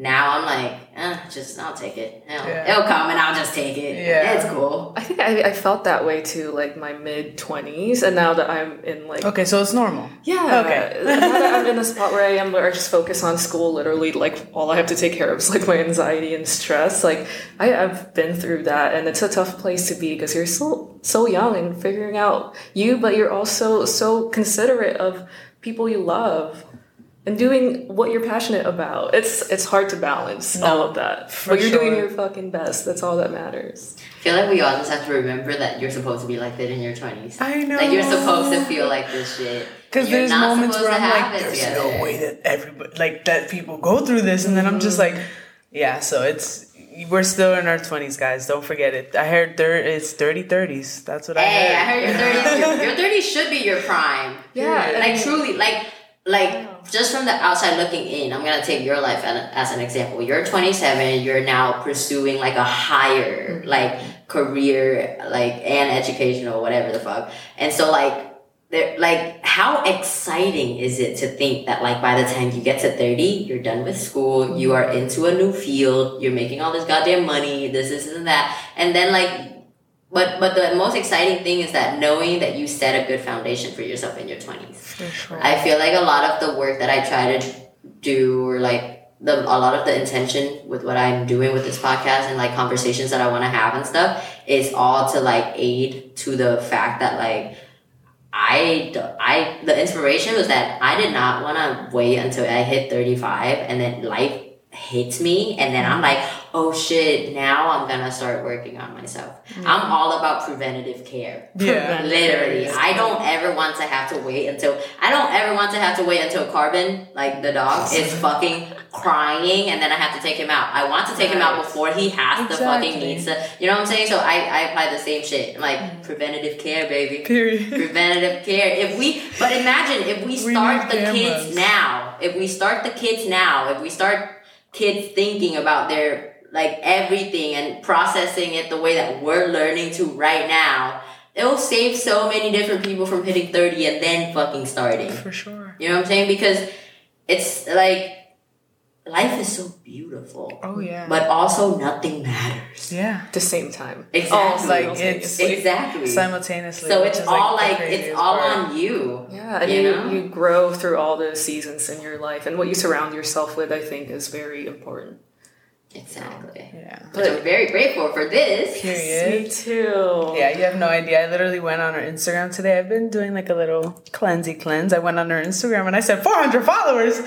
Yeah. Now I'm like, eh, just I'll take it. It'll, Yeah. it'll come and I'll just take it. Yeah. It's cool. I think I, I felt that way too, like my mid twenties, and now that I'm in like Okay, so it's normal. yeah, Okay. now that I'm in a spot where I am, where I just focus on school. Literally, like all I have to take care of is like my anxiety and stress. Like I, I've been through that, and it's a tough place to be because you're so so young and figuring out you, but you're also so considerate of people you love. And doing what you're passionate about, it's it's hard to balance all of that. But you're doing your fucking best. That's all that matters. I feel like we all just have to remember that you're supposed to be like that in your 20s. I know. Like you're supposed to feel like this shit. Because there's moments where I'm like, there's together. no way that everybody, like, that people go through this. And then I'm just like, yeah, so it's, we're still in our 20s, guys. Don't forget it. I heard there it's dirty 30s. That's what Hey, I heard. Hey, I heard. heard [laughs] your 30s. Your, your 30s should be your prime. Yeah, Like truly, like like just from the outside looking in, I'm gonna take your life as an example. You're 27. You're now pursuing like a higher mm-hmm. like career, like and educational, whatever the fuck. And so like. There, like, how exciting is it to think that, like, by the time you get to 30, you're done with school, you mm-hmm. are into a new field, you're making all this goddamn money, this, this, and that. And then, like, but but the most exciting thing is that knowing that you set a good foundation for yourself in your 20s. For sure. I feel like a lot of the work that I try to do, or like the a lot of the intention with what I'm doing with this podcast and like conversations that I want to have and stuff, is all to like aid to the fact that like I, I, the inspiration was that I did not want to wait until I hit 35 and then life hits me and then I'm like, oh shit, now I'm gonna start working on myself. Mm. I'm all about preventative care. Yeah. Literally. I don't ever want to have to wait until I don't ever want to have to wait until Carbon, like the dog, is [laughs] fucking crying and then I have to take him out. I want to take him out before he has the fucking Exactly. needs to you know what I'm saying? So I, I apply the same shit. Like mm. preventative care, baby Period. [laughs] preventative care. If we, but imagine if we We start need the cameras. kids now. If we start the kids now. If we start kids thinking about their like everything and processing it the way that we're learning to right now, it'll save so many different people from hitting thirty and then fucking starting. For sure. You know what I'm saying? Because it's like life is so beautiful, Oh yeah. but also nothing matters. yeah. At the same time. Exactly. All Like, simultaneously. it's- Exactly. Simultaneously. So it's all the like, it's all part. on you. Yeah, and You you, know? you grow through all the seasons in your life, and what you surround yourself with, I think, is very important. Exactly. Yeah. But I'm very grateful for this. Period. Me too. Yeah, you have no idea. I literally went on her Instagram today. I've been doing like a little cleansy cleanse. I went on her Instagram and I said 400 followers.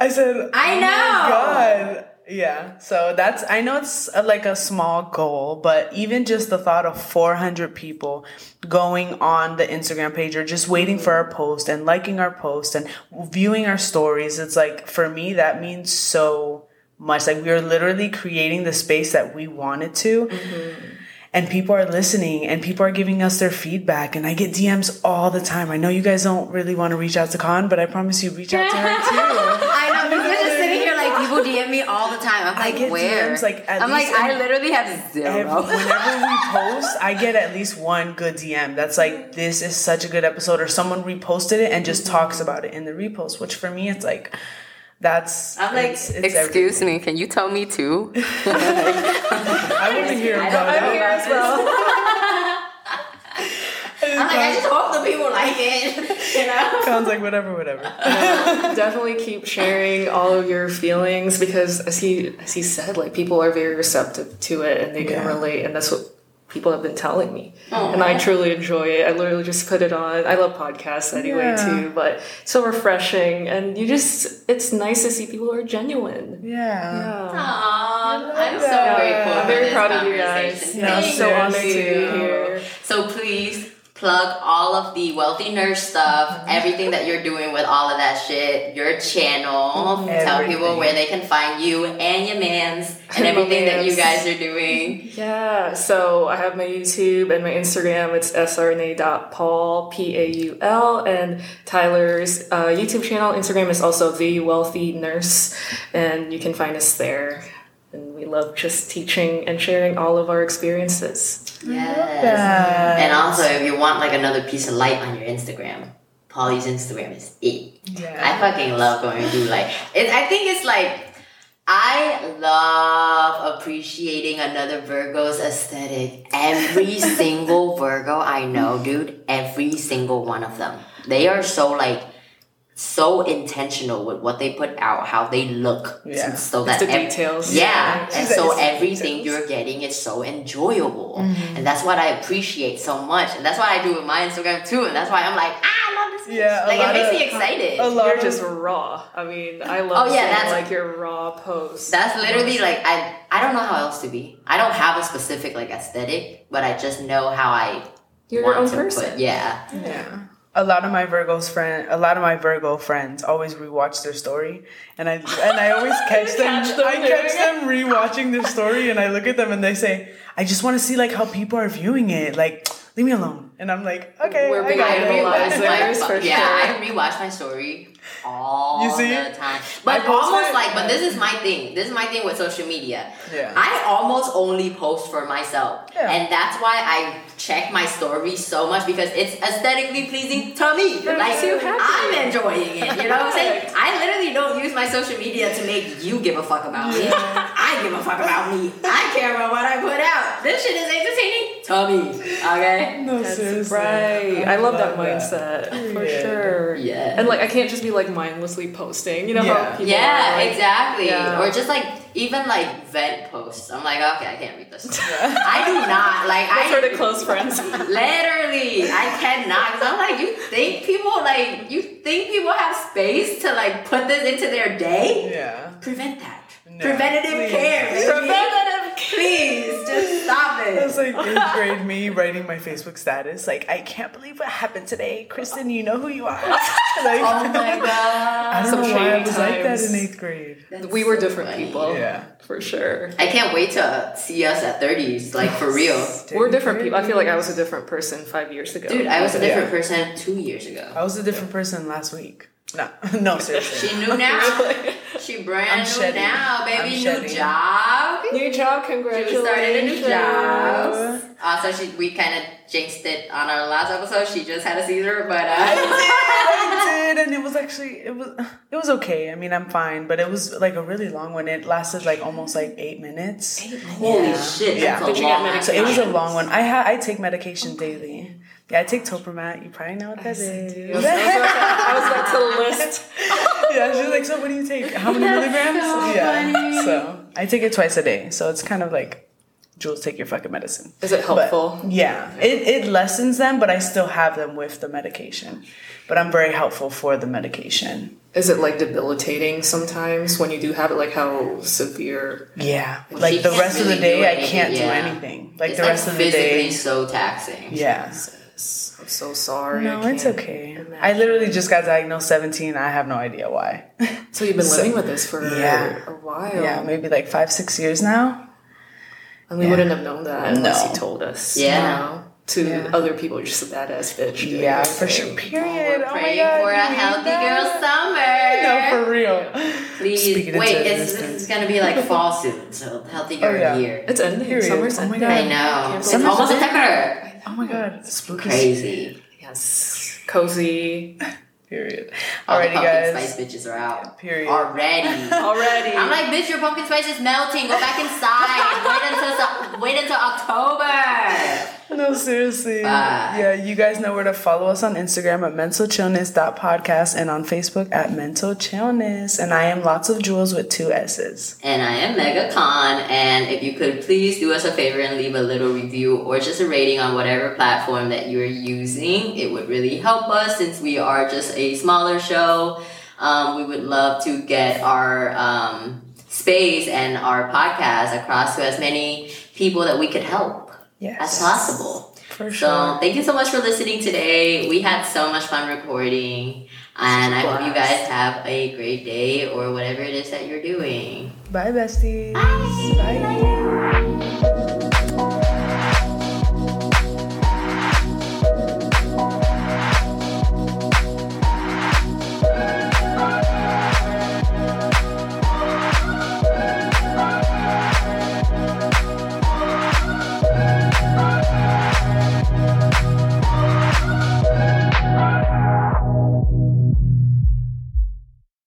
I said, I "Oh know." God. Yeah. So that's, I know it's a, like a small goal, but even just the thought of 400 people going on the Instagram page or just waiting for our post and liking our post and viewing our stories, it's like, for me, that means so much. Like we are literally creating the space that we wanted to mm-hmm. and people are listening and people are giving us their feedback and I get DMs all the time. I know you guys don't really want to reach out to Khan, but I promise you reach out to her too. [laughs] I know, because you're just sitting here like people DM me all the time. I'm like, get where? DMs, like, at I'm like, least I literally have Every, zero. whenever we post, I get at least one good DM that's like, this is such a good episode, or someone reposted it and just mm-hmm. talks about it in the repost, which for me, it's like, that's. I'm like, it's, it's Excuse me, can you tell me too? [laughs] I want to hear [laughs] I about it. [laughs] here as well. I'm like, I just hope the people like it. [laughs] You know? [laughs] Sounds like whatever, whatever. Uh, definitely keep sharing all of your feelings because, as he as he said, like people are very receptive to it and they can relate, and that's what people have been telling me. Oh, and I truly enjoy it. I literally just put it on. I love podcasts anyway Yeah. too, but so refreshing, and you just it's nice to see people who are genuine. Yeah. Yeah. Aw, I'm so that. grateful. I'm very proud of you guys. Yeah, Thank so honored to be here. So please plug all of the wealthy nurse stuff, everything that you're doing with all of that shit, your channel. Tell people where they can find you and your mans and [laughs] everything that you guys are doing. [laughs] Yeah, so I have my YouTube and my Instagram. It's srna.paul, P A U L, and Tyler's uh, YouTube channel, Instagram is also The Wealthy Nurse, and you can find us there. And we love just teaching and sharing all of our experiences. Yes. And also, if you want like another piece of light on your Instagram, Polly's Instagram is it. Yeah. I fucking love going through like it, I think it's like I love appreciating another Virgo's aesthetic. Every [laughs] single Virgo I know, dude, every single one of them. They are so like so intentional with what they put out, how they look. Yeah. So It's that the ev- details. yeah, and It's so everything details. you're getting is so enjoyable, Mm-hmm. and that's what I appreciate so much, and that's what I do with my Instagram too, and that's why I'm like, ah, I love this. Yeah, like it makes of- me excited. a lot You're of- just raw. I mean, I love Oh, yeah, seeing that's- like your raw post. That's literally like I I don't know how else to be. I don't have a specific like aesthetic, but I just know how I You're your own to person. put. Yeah, Yeah. A lot of my Virgo's friend, a lot of my Virgo friends always rewatch their story, and I and I always [laughs] catch them. catch them I catch doing them rewatching their story, and I look at them and they say, "I just want to see like how people are viewing it. Like, leave me alone." And I'm like, "Okay, We're I big got [laughs] I it." idolize rewatch theirs my for yeah, sure. I rewatch my story all You see? the time. But I almost it- like, but this is my thing. This is my thing with social media. Yeah. I almost only post for myself, Yeah. and that's why I check my story so much because it's aesthetically pleasing to me. Like. I'm enjoying it. You know what I'm saying? [laughs] I literally don't use my social media to make you give a fuck about me. I give a fuck about me. I care about what I put out. This shit is entertaining to me. Okay. No, That's seriously. right. I love that love that. mindset for Period. sure. Yeah. And like I can't just be like mindlessly posting. You know Yeah. how people Yeah, are, like, exactly. Yeah. Or just like even like vent posts. I'm like, okay, I can't read this. I do not like. [laughs] Those I are the close friends. [laughs] Literally, I cannot. Cause I'm like, you think people like you think people have space to like put this into their day? Yeah. Prevent that. Preventative please. care, baby. Preventative Please, just stop it. That's like eighth grade me writing my Facebook status. Like, I can't believe what happened today. Kristen, you know who you are. [laughs] like, oh my god. I don't Some know why I shady was like that times. in eighth grade. We were different people. Yeah. For sure. I can't wait to see us at 30s, like for real. We're different people. I feel like I was a different person five years ago. Dude, I was a Yeah. different person two years ago. I was a different person last week. No, [laughs] no, seriously. She knew now. [laughs] She brand I'm new shedding. now, baby. I'm new shedding. job. New job, She congratulations. started a new job. Also, she, we kind of jinxed it on our last episode. She just had a seizure, but uh, I [laughs] did, and it was actually it was it was okay. I mean, I'm fine, but it was like a really long one. It lasted like almost like eight minutes. holy Yeah. shit, Yeah. that's a Did you get long medication? So it was a long one. I ha- I take medication daily. Yeah, I take Topiramate. You probably know what that I is. [laughs] was, I was about to list. [laughs] yeah, she's like, so what do you take? How many milligrams? so yeah. funny. So I take it twice a day. So it's kind of like, Jules, take your fucking medicine. Is it But, helpful? yeah, it, it lessens them, but I still have them with the medication. But I'm very helpful for the medication. Is it like debilitating sometimes when you do have it? Like how severe? Yeah, like the rest of the day, I can't do anything. Like it's the like rest of the day. so taxing. Yeah. I'm so sorry. No, it's okay. imagine. I literally just got diagnosed 17. I have no idea why. [laughs] So you've been So- living with this for Yeah. a while. yeah, maybe like five, six years now. And we Yeah. wouldn't have known that unless No. you told us. Yeah. You know? To Yeah. other people, you're just a badass bitch. doing Yeah, your for sure. thing. Period. Oh we're oh my praying God, for a healthy that? girl summer. No, for real. Please Speaking wait. into It's, existence. it's gonna be like fall soon, so healthy oh, girl Oh, yeah. year. It's ending. Period. Summer's Oh my ending. God. I know. It's almost ending. September. Oh my god, spooky. Crazy. Yes. Cozy. Period. All the Alrighty, pumpkin spice bitches are out. Period. Already. [laughs] Already. I'm like, bitch, your pumpkin spice is melting. Go back inside. [laughs] wait until wait until October. No, seriously. Bye. Yeah, you guys know where to follow us on Instagram at mentalchillness.podcast and on Facebook at mental chillness. And I am lots of jewels with two S's. And I am Mega Con. And if you could please do us a favor and leave a little review or just a rating on whatever platform that you're using, it would really help us since we are just a smaller show. Um, we would love to get our um, space and our podcast across to as many people that we could help Yes. as possible. For sure. So thank you so much for listening today. We had so much fun recording. And I hope you guys have a great day or whatever it is that you're doing. Bye, besties. Bye.